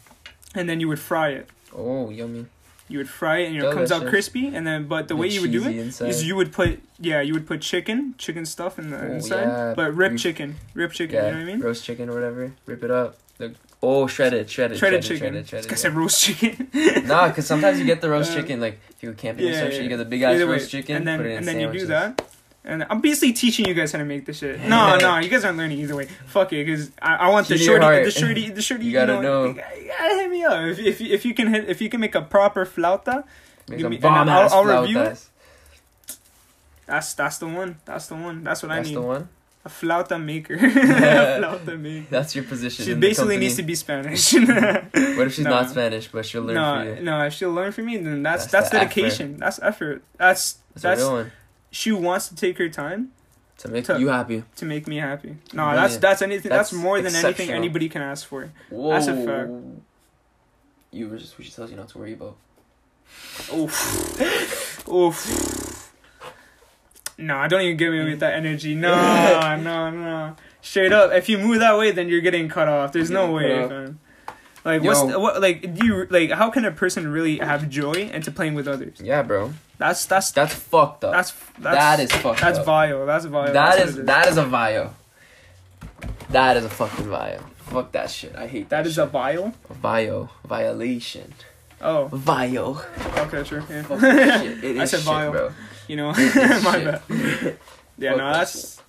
and then you would fry it. Oh, yummy. You would fry it, and you know, it comes out crispy. And then, but the The way you would do it inside. is you would put yeah, you would put chicken, chicken stuff in the Oh, inside, yeah. but ripped Beef. chicken, ripped chicken. yeah, You know what I mean? roast chicken or whatever. Rip it up. The, oh, shredded, shredded, Shredded shredded, chicken. shredded, shredded. I said roast chicken. yeah. Nah, because sometimes you get the roast Uh, chicken. Like if you go camping yeah, and stuff, yeah. you get the big ass way, roast chicken. and then put it in and then you do sandwiches. that. And I'm basically teaching you guys how to make this shit. No, no, you guys aren't learning either way. Fuck it, because I, I want the shorty, the shorty, the shorty. You gotta know. You gotta, you gotta hit me up if if, if you can hit if you can make a proper flauta. Make Give me- bomb I'll- I'll review it. flautas. That's that's the one. That's the one. That's what That's I need. the one. A flauta maker. a flauta maker. That's your position. She basically needs to be Spanish. What if she's No. not Spanish, but she'll learn for no, you? no. If she'll learn from me, then that's That's that's, the dedication. That's effort. That's That's, that's, a real one. She wants to take her time To make to- you happy. to make me happy. No, Brilliant. that's that's anything. That's, That's more than anything anybody can ask for. Whoa. That's a fact. You were just what she tells you not to worry about. Oof, oof. No, don't even get me with that energy. No, no, no. Straight up, if you move that way, then you're getting cut off. There's no way. Like what's Yo. what like do you like how can a person really have joy into playing with others? Yeah, bro. That's that's That's fucked up. that's that's That is fucked That's up. vile. That's vile. That That's is what it that is a vile. That is a fucking vile. Fuck that shit. I hate that. That is a vile. vile violation. Oh, Vile. okay, sure. Yeah. Fuck that shit. It I said shit, vile. bro. You know, It is my shit. bad. Yeah, Fuck no, that that's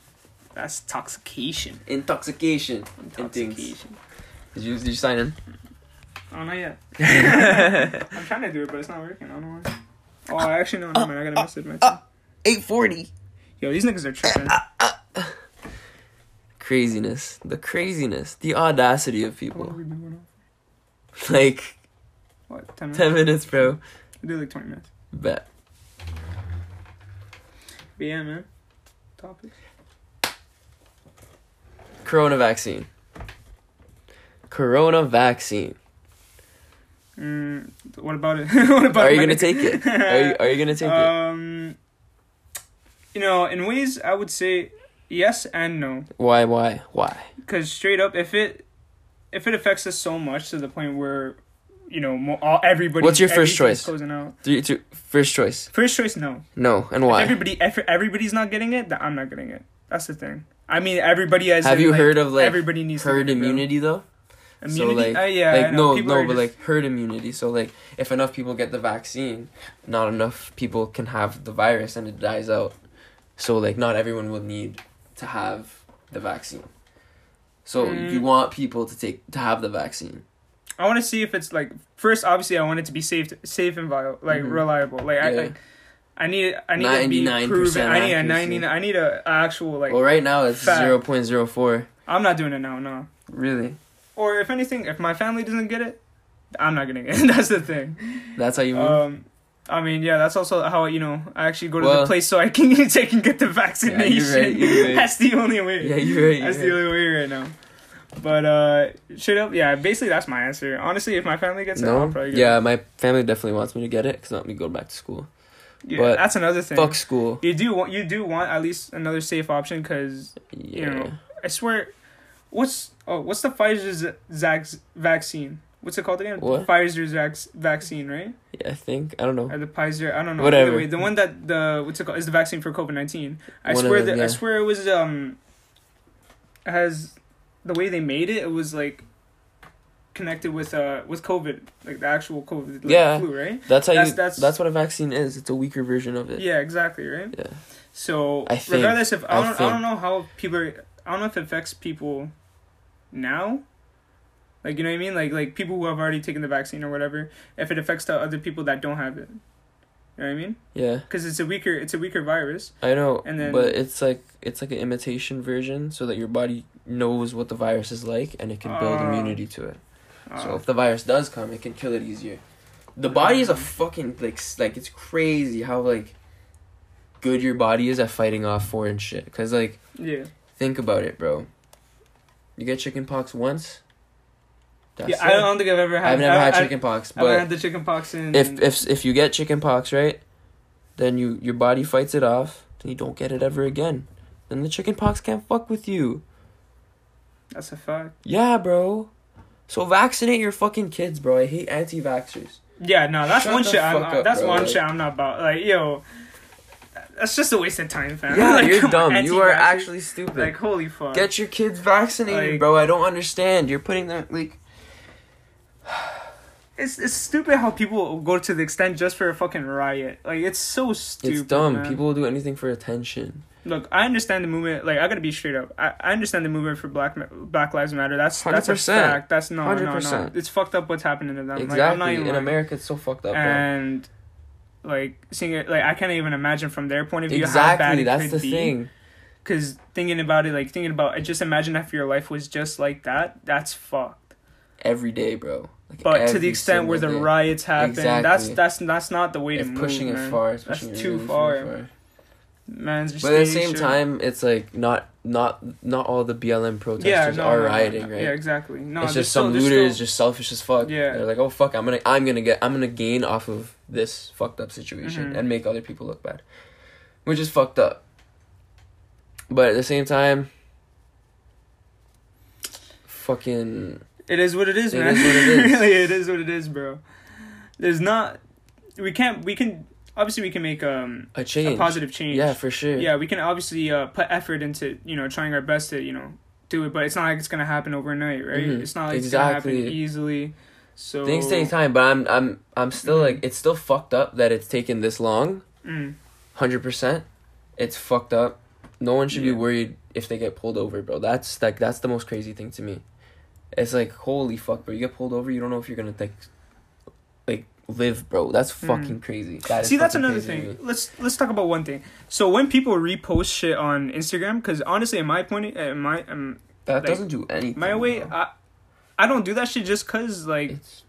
that's toxication. Intoxication. And things. Intoxication. Did you did you sign in? Oh, not yet. I'm trying to do it, but it's not working. I don't know why. Oh, I actually no, no, man. I gotta message my uh, uh, team. Uh, eight forty. Yo, these niggas are tripping. Craziness. The craziness. The audacity of people. have we been going on? Like What? Ten minutes. ten minutes, bro. We did like twenty minutes. Bet. But yeah, man. Topics. Corona vaccine. Corona vaccine. Mm, what about it? what about Are you gonna take it? Are you, are you gonna take it? Um, you know, in ways I would say yes and no. Why? Why? Why? Because straight up, if it if it affects us so much to the point where you know mo- all everybody. What's your first choice? Closing out. Three, two, first choice. First choice, no. No, and If why? everybody, if everybody's not getting it, then I'm not getting it. That's the thing. I mean, everybody has. Have you heard of like everybody needs to herd it, immunity though? Immunity. So like, uh, yeah, I like no, no, but just- like herd immunity. So like, if enough people get the vaccine, not enough people can have the virus and it dies out. So like, not everyone will need to have the vaccine. So Mm. you want people to take to have the vaccine. I want to see if it's like first. Obviously, I want it to be safe, safe and viable, like Mhm. reliable. Like I, Yeah. like, I need, I need to be proven. I need a ninety. I need a, a actual like. well, right now it's zero point zero four. I'm not doing it now. No. Really? Or if anything, if my family doesn't get it, I'm not getting it. That's the thing. That's how you move. Um, I mean, yeah, that's also how you know I actually go to Well- the place so I can take and get the vaccination. right, you're right. That's the only way. yeah, you're right. That's You're the right. only way right now. But uh, straight up, yeah. Basically, that's my answer. Honestly, if my family gets it, I'll No, probably get yeah, it. my family definitely wants me to get it because not me go back to school. yeah. but that's another thing. Fuck school. You do want you do want at least another safe option because Yeah. you know I swear, what's oh what's the Pfizer's Zax vaccine? What's it called again? What? Pfizer's vac- vaccine, right? Yeah, I think I don't know. Or the Pfizer, I don't know. Whatever. Way, the one that the what's it called is the vaccine for COVID nineteen. I One swear them, that I swear it was um has the way they made it. It was like connected with uh with COVID, like the actual COVID like, Yeah. flu, right? That's how That's- you. that's- That's, what a vaccine is. It's a weaker version of it. Yeah, exactly, right? Yeah. So I think- regardless if I I don't I think- don't know how people are, I don't know if it affects people now. Like you know what I mean? Like like people who have already taken the vaccine or whatever, if it affects the other people that don't have it. You know what I mean? Yeah, Because it's a weaker it's a weaker virus. I know. And then- but it's like it's like an imitation version, so that your body knows what the virus is like, and it can build Ah. immunity to it. so Uh, if the virus does come, it can kill it easier. The body is a fucking like like it's crazy how like good your body is at fighting off foreign shit. Cause like yeah. think about it, bro. You get chickenpox once. That's Yeah, I don't think I've ever had. I've never I, had I, chickenpox, I but had the chicken pox in. if if if you get chickenpox, right, then you your body fights it off, then you don't get it ever again. Then the chickenpox can't fuck with you. that's a fact. Yeah, bro. So vaccinate your fucking kids, bro. I hate anti-vaxxers. Yeah, no, that's Shut one shit. I'm, up, that's bro. one Like- shit I'm not about. Like, yo, that's just a waste of time, fam. Yeah, Like, you're come on, dumb. You are actually stupid. like, holy fuck. Get your kids vaccinated, Like- bro. I don't understand. You're putting them like it's it's stupid how people go to the extent just for a fucking riot. Like, it's so stupid. it's dumb. man. People will do anything for attention. Look, I understand the movement. Like, I gotta be straight up. I, I understand the movement for Black Black Lives Matter. That's that's a fact. That's no, no, no. 100%. It's fucked up what's happening to them. Like, I'm not Exactly. even In lying. America, it's so fucked up, bro. Like seeing it like i can't even imagine from their point of view how bad it That's could the be thing. because thinking about it like thinking about it, just imagine if your life was just like that that's fucked Every day, bro. Like but to the extent where the day. riot happen that's Exactly. that's that's not the way It's to move pushing man. it far. It's That's pushing too really far. man just But at the same sure. time, it's like not not not all the BLM protesters yeah no, are no, rioting, no. right? yeah exactly no it's just some looters still- just selfish as fuck. Yeah. They're like, oh fuck, I'm gonna I'm gonna get I'm gonna gain off of this fucked up situation Mhm. and make other people look bad, which is fucked up. But at the same time, fucking It is what it is, It man. is what it is. really, it is what it is, bro. There's not. We can't. We can. Obviously, we can make um A change. a positive change. Yeah, for sure. Yeah, we can obviously uh, put effort into you know trying our best to you know do it, but it's not like it's gonna happen overnight, right? Mhm. It's not like it's gonna happen easily. So Things take time, but I'm I'm I'm still Mhm. like it's still fucked up that it's taken this long. Mm. Hundred percent. It's fucked up. No one should Yeah. be worried if they get pulled over, bro. That's like that's the most crazy thing to me. It's like holy fuck, bro. You get pulled over, you don't know if you're gonna like like live, bro. That's Mm. fucking crazy. That See, that's another thing. Let's let's talk about one thing. So when people repost shit on Instagram, because honestly, in my point, in my um, That like, doesn't do anything. my way. I I don't do that shit just cause like It's,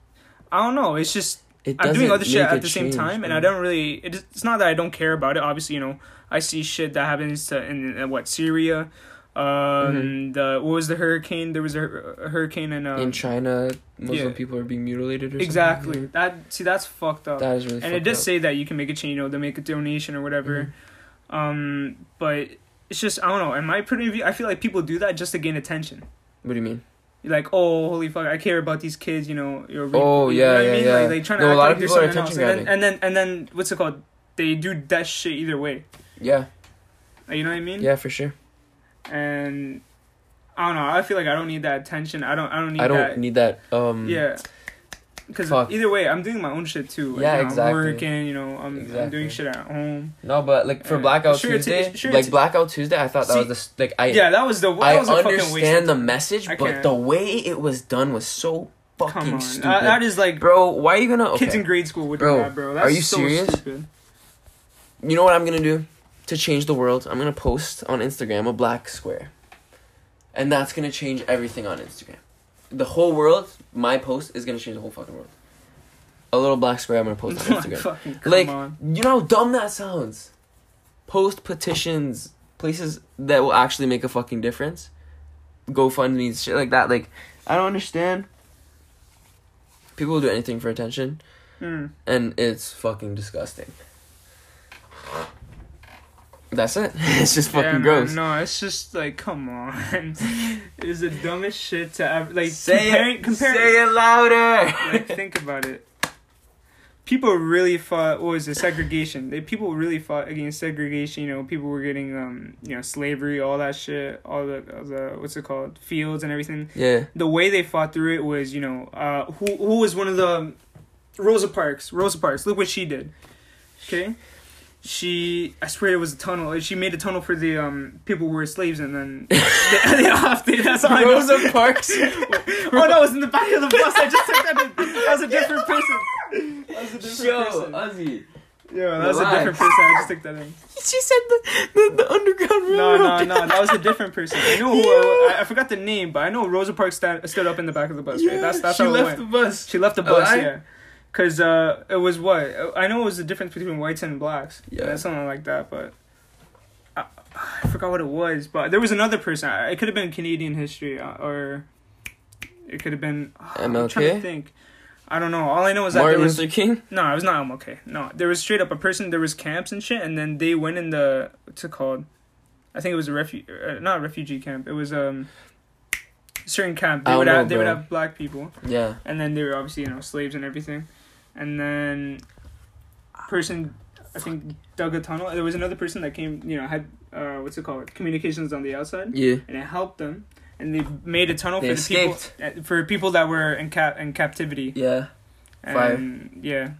I don't know. It's just I'm doing other shit at the same change, time, and. I don't really. It, it's not that I don't care about it. Obviously, you know, I see shit that happens to in, in what Syria. Um, Mm-hmm. the what was the hurricane? There was a, a hurricane in um, in China, Muslim yeah. people are being mutilated. Or exactly. Something. That see, that's fucked up. That is really. and it does up. say that you can make a change, you know, to make a donation or whatever. Mm-hmm. Um, but it's just I don't know. In my point of view, I feel like people do that just to gain attention. What do you mean? You're like, oh, holy fuck, I care about these kids, you know. You're re- Oh, you yeah, know what yeah, I mean? yeah. Like, they trying to No, a act lot like of people are attention And then, and then, and then, what's it called? They do that shit either way. Yeah, You know what I mean? yeah, for sure. And I don't know. I feel like I don't need that attention. I don't. I don't need that. I don't that. need that. Um, yeah. Because either way, I'm doing my own shit too. Like, Yeah, you know, exactly. I'm working. You know, I'm, I'm doing shit at home. No, but like for Blackout Sure, Tuesday, sure, like Blackout Tuesday, I thought that was the like I yeah, that was the. That I was a fucking waste. understand the message, but the way it was done was so fucking Come on, stupid. Uh, that is like bro, why are you gonna? Okay. kids in grade school would Bro, do that, bro. That's are you so serious? Stupid. You know what I'm gonna do to change the world? I'm gonna post on Instagram a black square, and that's gonna change everything on Instagram. The whole world, my post is gonna change the whole fucking world. A little black square I'm gonna post on Instagram. like on. you know how dumb that sounds. Post petitions, places that will actually make a fucking difference. GoFundMe, shit like that. Like I don't understand. People will do anything for attention, Mm. and it's fucking disgusting. That's it. It's just fucking Yeah, man, gross. No, it's just like, come on. it's the dumbest shit to ever like Say comparing, it. comparing, Say it louder. like think about it. People really fought. What was it? Segregation. They people really fought against segregation. You know, people were getting um, you know, slavery, all that shit, all the, all the what's it called, fields and everything. yeah. The way they fought through it was, you know, uh, who who was one of the Rosa Parks? Rosa Parks. Look what she did. Okay. She, I swear it was a tunnel. She made a tunnel for the um people who were slaves, and then they, they off. That's all I know. Rosa Parks. oh no, it was in the back of the bus. I just took that. In. That was a different person. That was a different Yo, person. Ozzy. Yeah, that was a different person. I just took that in. She said the the, the underground No, railroad. no, no. That was a different person. I know who. I, I forgot the name, but I know Rosa Parks sta- stood up in the back of the bus. right? That's that's she how it left went. the bus. She left the bus, Alive? yeah. Cause uh, it was what I know it was the difference between whites and blacks. Yeah. Yeah, something like that. But I, I forgot what it was. But there was another person. It could have been Canadian history, uh, or it could have been. I'm trying to MLK? think. I don't know. All I know is that Martin there was Luther King. no, it was not MLK. No, there was straight up a person. There was camps and shit, and then they went in the what's it called? I think it was a refu- uh, not a refugee camp. It was um certain camp. They I would don't have know, they would have black people Yeah. and then they were obviously you know slaves and everything, and then person I think dug a tunnel. There was another person that came you know had uh what's it called communications on the outside, Yeah. and it helped them, and they made a tunnel They for the people uh, for people that were in cap in captivity. Yeah. Fire. And yeah,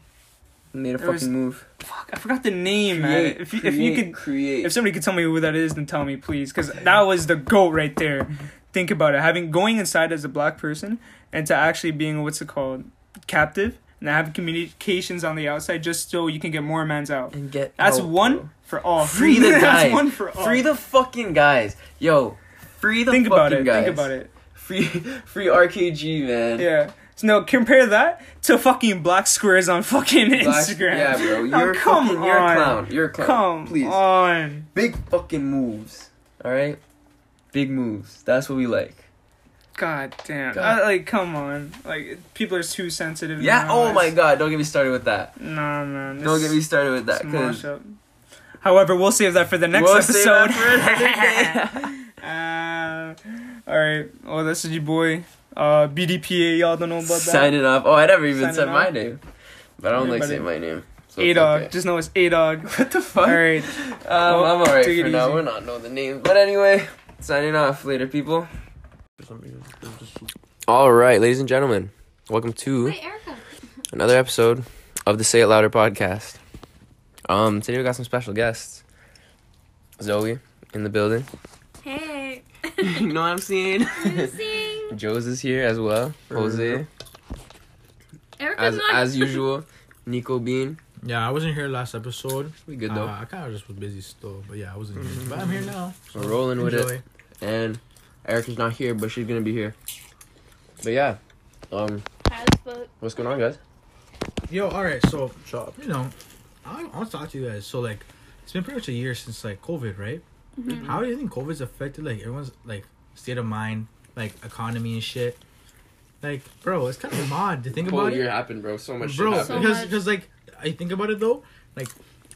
Made a fucking was- move. fuck, I forgot the name, man. If you, if you could create. if somebody could tell me who that is, then tell me, please, because that was the goat right there. Think about it: having going inside as a black person, and to actually being what's it called, captive, and have communications on the outside, just so you can get more mans out. and get That's out, one bro. for all. Free the guys. That's one for all. Free the fucking guys. Yo, free the Think fucking about it. guys. Think about it. Free, free RKG, man. Yeah. So no, compare that to fucking black squares on fucking Black- Instagram. Yeah, bro. Oh, You're come fucking. You're a clown. You're a clown. Come Please. on. Big fucking moves. All right. Big moves. That's what we like. God damn. God. I, like, come on. Like, people are too sensitive. Yeah. now. Oh my god. Don't get me started with that. Nah, man. Don't get me started with that. 'cause. However, we'll save that for the next we'll save episode. that for another day. uh, all right. Well, this is your boy Uh, BDPA, y'all don't know about that. Signing off. Oh, I never even Signing said my name. But I don't like saying my name. So A dog. okay. Just know it's A dog. What the fuck? All right. Um, Well, I'm alright for now. easy. We're not know the name. But anyway, signing off later, people. Alright, ladies and gentlemen. Welcome to Wait, Erica. another episode of the Say It Louder podcast. Um, today we got some special guests. Zoe in the building. Hey. you know what I'm saying? Sing. Joe's is here as well. Jose. Erica's As not. as usual. Nico Bean. Yeah, I wasn't here last episode. We good though. Uh, I kind of just was busy still, but yeah, I wasn't here. But I'm here now. We're rolling with it. And Erica's not here, but she's gonna be here. But yeah. Um, As what's going on, guys? Yo, all right. So, Shop. you know, I, I want to talk to you guys. So, like, it's been pretty much a year since like COVID, right? Mm-hmm. How do you think COVID's affected like everyone's like state of mind, like economy and shit? Like, bro, it's kind of odd to think about. Whole about year it, happened, bro. So much bro. shit So happened. because much. because like I think about it though, like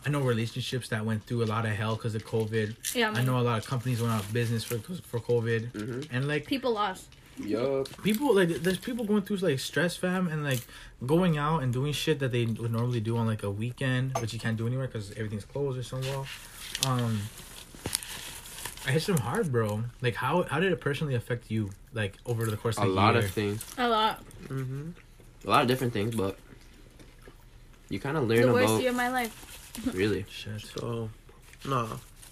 I know relationships that went through a lot of hell because of COVID. Yeah, I man. know a lot of companies went out of business for for COVID, Mhm. and like People lost. Yup. people like there's people going through like stress fam and like going out and doing shit that they would normally do on like a weekend but you can't do anywhere because everything's closed or somewhere um i hit them hard bro like how how did it personally affect you like over the course of A the lot year? of things. A lot. Mm-hmm. A lot of different things, but you kind of learn the worst about year of my life. Really. shit So, nah.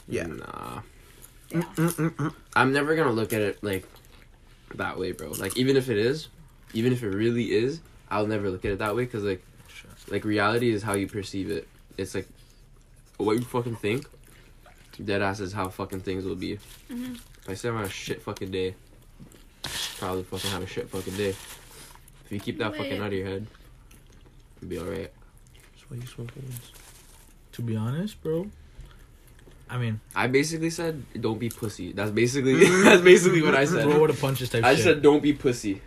Yeah. Nah. Yeah. I'm never gonna look at it like that way, bro. Like even if it is, even if it really is, I'll never look at it that way because like, like reality is how you perceive it. It's like what you fucking think. Dead ass is how fucking things will be. Mhm. If I say I'm having a shit fucking day, probably fucking have a shit fucking day. If you keep that fucking out of your head, you'll be alright. That's why you smoke weeds. To be honest bro i mean I basically said don't be pussy. That's basically mm. that's basically what I said. roll with the punches type I shit said don't be pussy.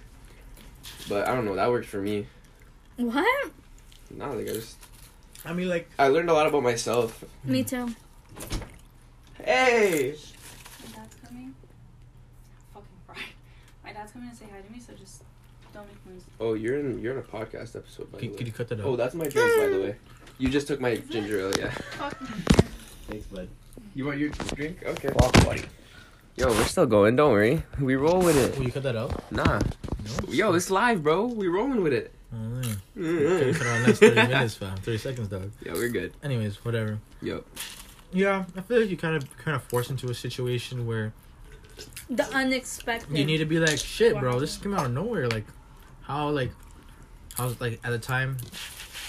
But I don't know, that worked for me. What? Nah, like I just i mean like I learned a lot about myself. Me too. Hey! My dad's coming. Fucking fried. My dad's coming to say hi to me, so just don't make noise. Oh, you're in you're in a podcast episode by could, the could way. you cut that oh, out Oh, that's my drink by the way. You just took my ginger ale, yeah. Thanks, bud. You want your drink? Okay. Walk, buddy. Yo, we're still going, don't worry. We roll with it. will you cut that out Nah. no Yo, it's live, bro. We rolling with it. man. yeah, Could cut out the next 30 minutes fam 30 seconds dog Yeah, we're good. anyways whatever Yo. Yeah, I feel like you kind of kind of forced into a situation where The unexpected. you need to be like, shit, bro, this came out of nowhere. Like, how like, how like at the time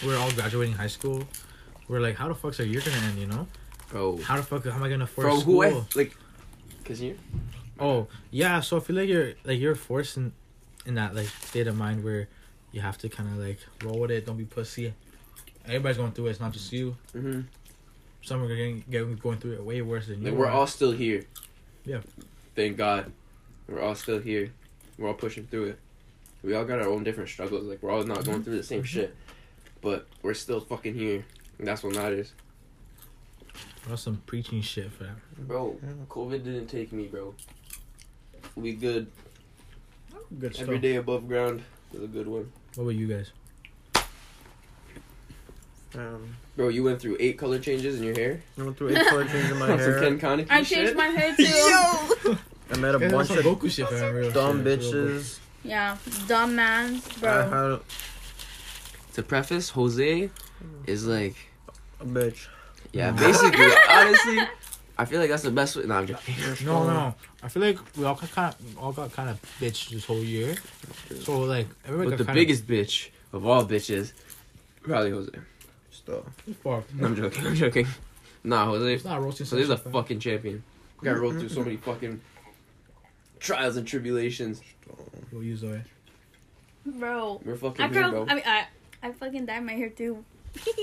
we are all graduating high school, we're like, how the fuck's our year gonna end? You know, Bro. how the fuck how am I gonna From school? who I like cause you Oh yeah, so I feel like you're like you're forced in in that like state of mind where you have to kind of like roll with it. Don't be pussy. Everybody's going through it. It's not just you. mm-hmm. Some are getting, getting going through it way worse than you. Like we're are. all still here. Yeah. Thank God. We're all still here. We're all pushing through it. We all got our own different struggles. Like we're all not going through the same shit. But we're still fucking here. And that's what matters. That's some preaching shit for that. Bro, COVID didn't take me, bro. We good. Good stuff. Every day above ground was a good one. What about you guys? Um, Bro, you went through eight color changes in your hair. I went through eight color changes in my Some hair. Ken Kaneki I shit. changed my hair too. Yo. I met a bunch of some Goku shit, fam. Real dumb shit, bitches. yeah, dumb man, I bro. had To preface, Jose is like, a bitch. yeah, basically, honestly, I feel like that's the best way. No, I'm joking. No, no. I feel like we all got kind of all got kind of bitch this whole year. So like everybody But got the kind biggest bitch of all bitches, probably Jose. Stuff. Uh, of. I'm joking. I'm joking. Nah, Jose. It's not roasting. Jose's a session, fam. fucking champion. Got rolled through so many fucking trials and tribulations. Uh, we'll use Zoe. Bro. We're fucking After, here, bro. I mean, I, I fucking dyed my hair too.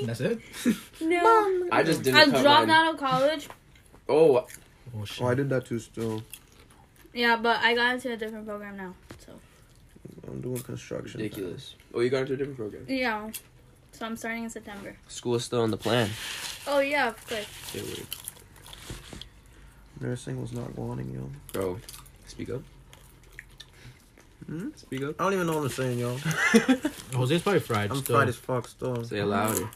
That's it. No. I just didn't I cut dropped mine. out of college. Oh, Oh shit. Oh, I did that too. Still, Yeah, but I got into a different program now. So I'm doing construction. ridiculous. Oh, you got into a different program. yeah. So I'm starting in September. School is still on the plan. Oh yeah, of course. Can't wait. Nursing was not wanting you. Bro, speak up. Speak up. I don't even know what I'm saying, yo. Jose's probably fried. I'm still. fried as fuck still. Say it louder.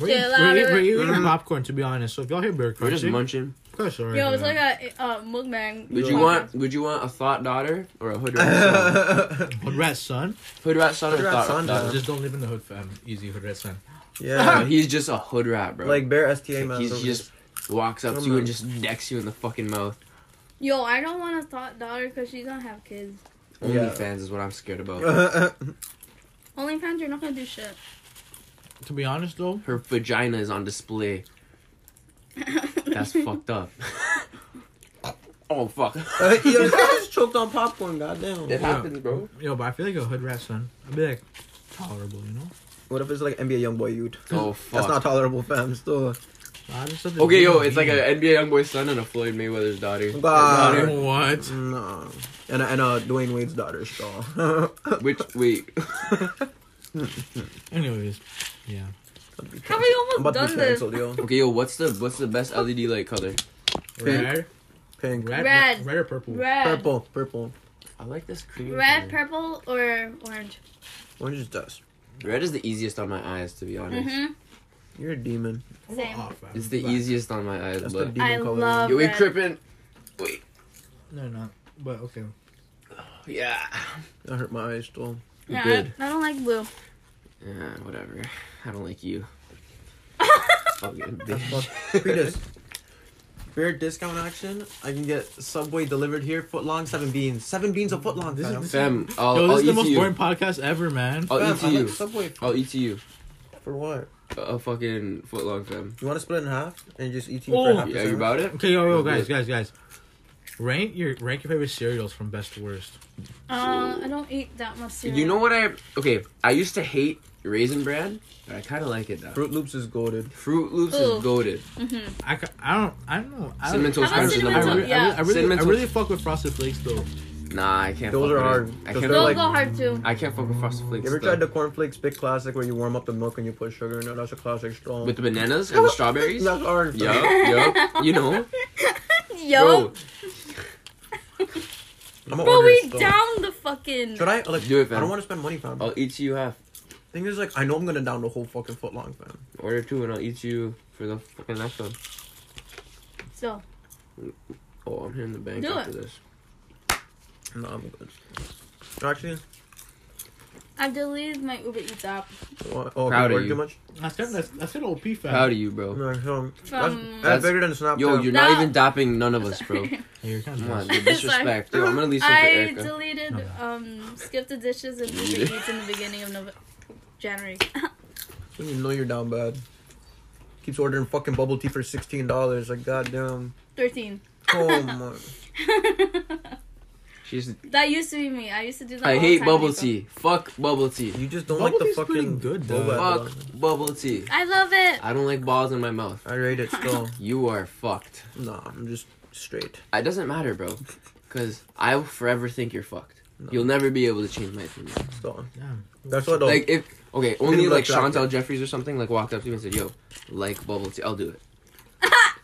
We're, Say eating- it we're, eating- louder. we're eating Mhm. popcorn, to be honest. So if y'all hear bird We're just crunching, munching. that's alright. Yo, it's yeah. like a uh, mukbang. Would you want? Would you want a thought daughter or a hood rat son? hood rat son. hood rat son or Hood rat thought son, daughter? Just don't live in the hood, fam. Easy hood rat son. yeah. Bro, he's just a hood rat, bro. like bare STA man. He's, he just walks up to you and just decks you in the fucking mouth. Yo, I don't want a thought daughter because she's gonna have kids. Yeah. OnlyFans is what I'm scared about. OnlyFans, you're not gonna do shit. To be honest, though, Her vagina is on display. That's fucked up. oh fuck! Uh, yo, I just choked on popcorn. Goddamn. It happens, bro. yo, but I feel like a hood rat son. I'd be like tolerable, you know. What if it's like NBA YoungBoy youth? Oh fuck! That's not tolerable, fam. Still. I just said the Okay, yo, it's like mean. an NBA YoungBoy son and a Floyd Mayweather's daughter. God. Daughter. What? No. And and a Dwyane Wade's daughter, still. Which wait, Anyways, yeah. Have we I'm almost about to done be this? canceled, yo. okay, yo, what's the what's the best LED light color? Red, Pink. red, Red. red or purple. Red, Purple. Purple. I like this cream. red, color. purple, or orange. Orange is dust. Red is the easiest on my eyes, to be honest. Mm-hmm. You're a demon. Same. Oh, fam. It's the Black. easiest on my eyes, That's the but demon I color. love- yo, we red. crippin'. Wait, No, not. But okay. yeah, That hurt my eyes, still. Yeah, I. I don't like blue. yeah, whatever. I don't like you. Fucking That's bitch. fuck. Read. Fair discount action. I can get Subway delivered here. Foot long, seven beans. Seven beans a foot long. This is- fam. I'll, Yo, I'll is the most you. boring podcast ever, man. I'll Fam, eat to I you. like Subway. I'll eat to you. For what? A, a fucking foot long, fam. You want to split it in half and just eat Oh. for half? Yeah, you about it? Okay, yo, yo, Okay. guys, guys, guys. Rank your rank your favorite cereals from best to worst. Uh, I don't eat that much cereal. You know what I? Okay, I used to hate Raisin Bran, but I kind of like it now. Froot Loops is goaded. Froot Loops Ooh. is goaded. I, ca- I don't I don't know. I Cinnamon Toast Crunch is Cinnamon number I one. really, Yeah. I really, I really, Cinnamon I Toast- really fuck with Frosted Flakes though. Nah, I can't. Those fuck are with hard. It. I Those can't. are Those like- go hard too. I can't fuck with Frosted Flakes. You ever though. tried the cornflakes big classic where you warm up the milk and you put sugar in it? That's a classic strong. with the bananas and the strawberries? That's hard. Yup, yup. You know, Yo, bro. I'm gonna bro, order we it still. down the fucking. Should I like Do it, fam. I don't want to spend money, fam. I'll eat you half. Thing is, like, I know I'm gonna down the whole fucking foot long, fam. Order two, and I'll eat you for the fucking next one. So, Oh, I'm hitting the bank Do after it. this. No, I'm good. Actually, I've deleted my Uber Eats app what? Oh, Proud okay, of you. too much? That's kind that's that's an OP fam. Proud of you, bro. No, so, that's, from. that's bigger than Snapchat. Yo, you're No. not even dapping none of us, bro. Hey, you're kind Come of on, dude, disrespect. Yo, I'm gonna leave some for I Erica. deleted um SkipTheDishes and Uber Eats in the beginning of November, January. You know you're down bad. Keeps ordering fucking bubble tea for sixteen dollars. Like goddamn. Thirteen. Oh my. She's. That used to be me. I used to do that. I all hate time bubble with tea. Fuck bubble tea. You just don't Bubble like the tea's pretty fucking good, though. boba. Fuck bubble tea. I love it. I don't like balls in my mouth. I rate it still. You are fucked. nah, I'm just straight. It doesn't matter, bro. Cause I will forever think you're fucked. No. You'll never be able to change my opinion. So Damn. That's what. Like if okay, only like look attractive. Chantel Jeffries or something like walked up to me and said, "Yo, like bubble tea," I'll do it.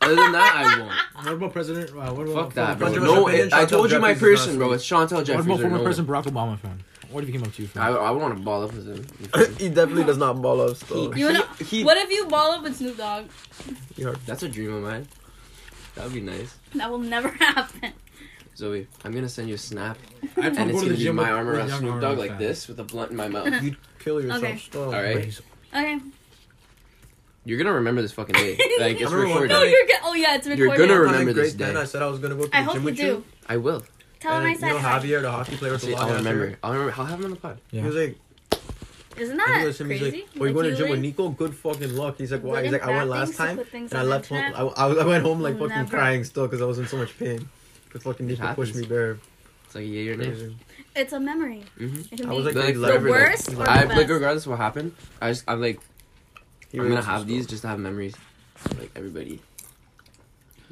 Other than that, I won't. What about President? Uh, what about Fuck that, bro. Controversial No, opinion, it, I Chantel told you my Jeffries is person, not bro. sweet. It's Chantel What Jeffries about or former no President. Barack Obama, fam? What if he came up to you, fam? I, I want to ball up with him. he definitely does not ball up. Still. You wanna, He- what if you ball up with Snoop Dogg? You're- That's a dream of mine. That would be nice. That will never happen. Zoe, I'm gonna send you a snap, I have and it's to gonna be my arm around Snoop Dogg like this with a blunt in my mouth. You'd kill yourself. Okay. All right. Okay. You're gonna remember this fucking day. Like it's I remember one recorded. No, you're good. Oh yeah, it's recorded. You're gonna remember this day. then I said I was gonna go to the I gym hope you with do. you. I will. Tell him and I said you know hi. Javier, the hockey player with the See, long I'll ass remember. hair? I'll remember. I'll have him on the pod. Yeah. He was like, Isn't I that was him. He's crazy? like, "Oh, you going to the gym with Nico? Good fucking luck." He's like, "Why?" Look He's like, "I went last time, and I left home. I, internet. I, I went home like fucking never. crying still because I was in so much pain." Cause fucking Nico happens. pushed me there. It's like a yay or nay. Crazy. It's a memory. Mm-hmm. It can I be was like, But, like, the forever, like, worst or the I like best. regardless of what happened. I just I'm like He I'm gonna have these just to have memories. Like everybody.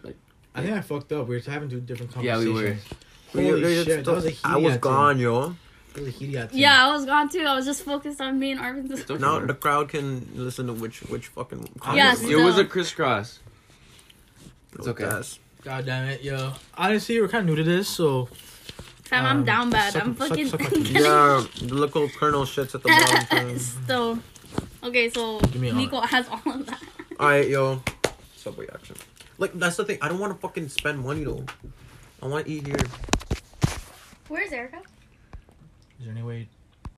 Like, I think I fucked up. We were having two different conversations. Yeah, conversations. we were. But you- Holy you shit, just- that was a I was heated gone, yo. That was a heated team. Yeah, I was gone too. I was just focused on me and Arvin. It's okay, Now man. the crowd can listen to which which fucking. Yes. It was still. a crisscross. It's okay. Yes. God damn it, yo. Honestly, we're kind of new to this, so Fam, I'm Um, down bad. suck- I'm suck- fucking. suck my titties. Yeah, the little kernel shits at the bottom. fam. Still. Okay, so Give me a Nico has all of that. Alright, yo. Subway action. Like, that's the thing. I don't want to fucking spend money, though. I want to eat here. Where's Erica? Is there any way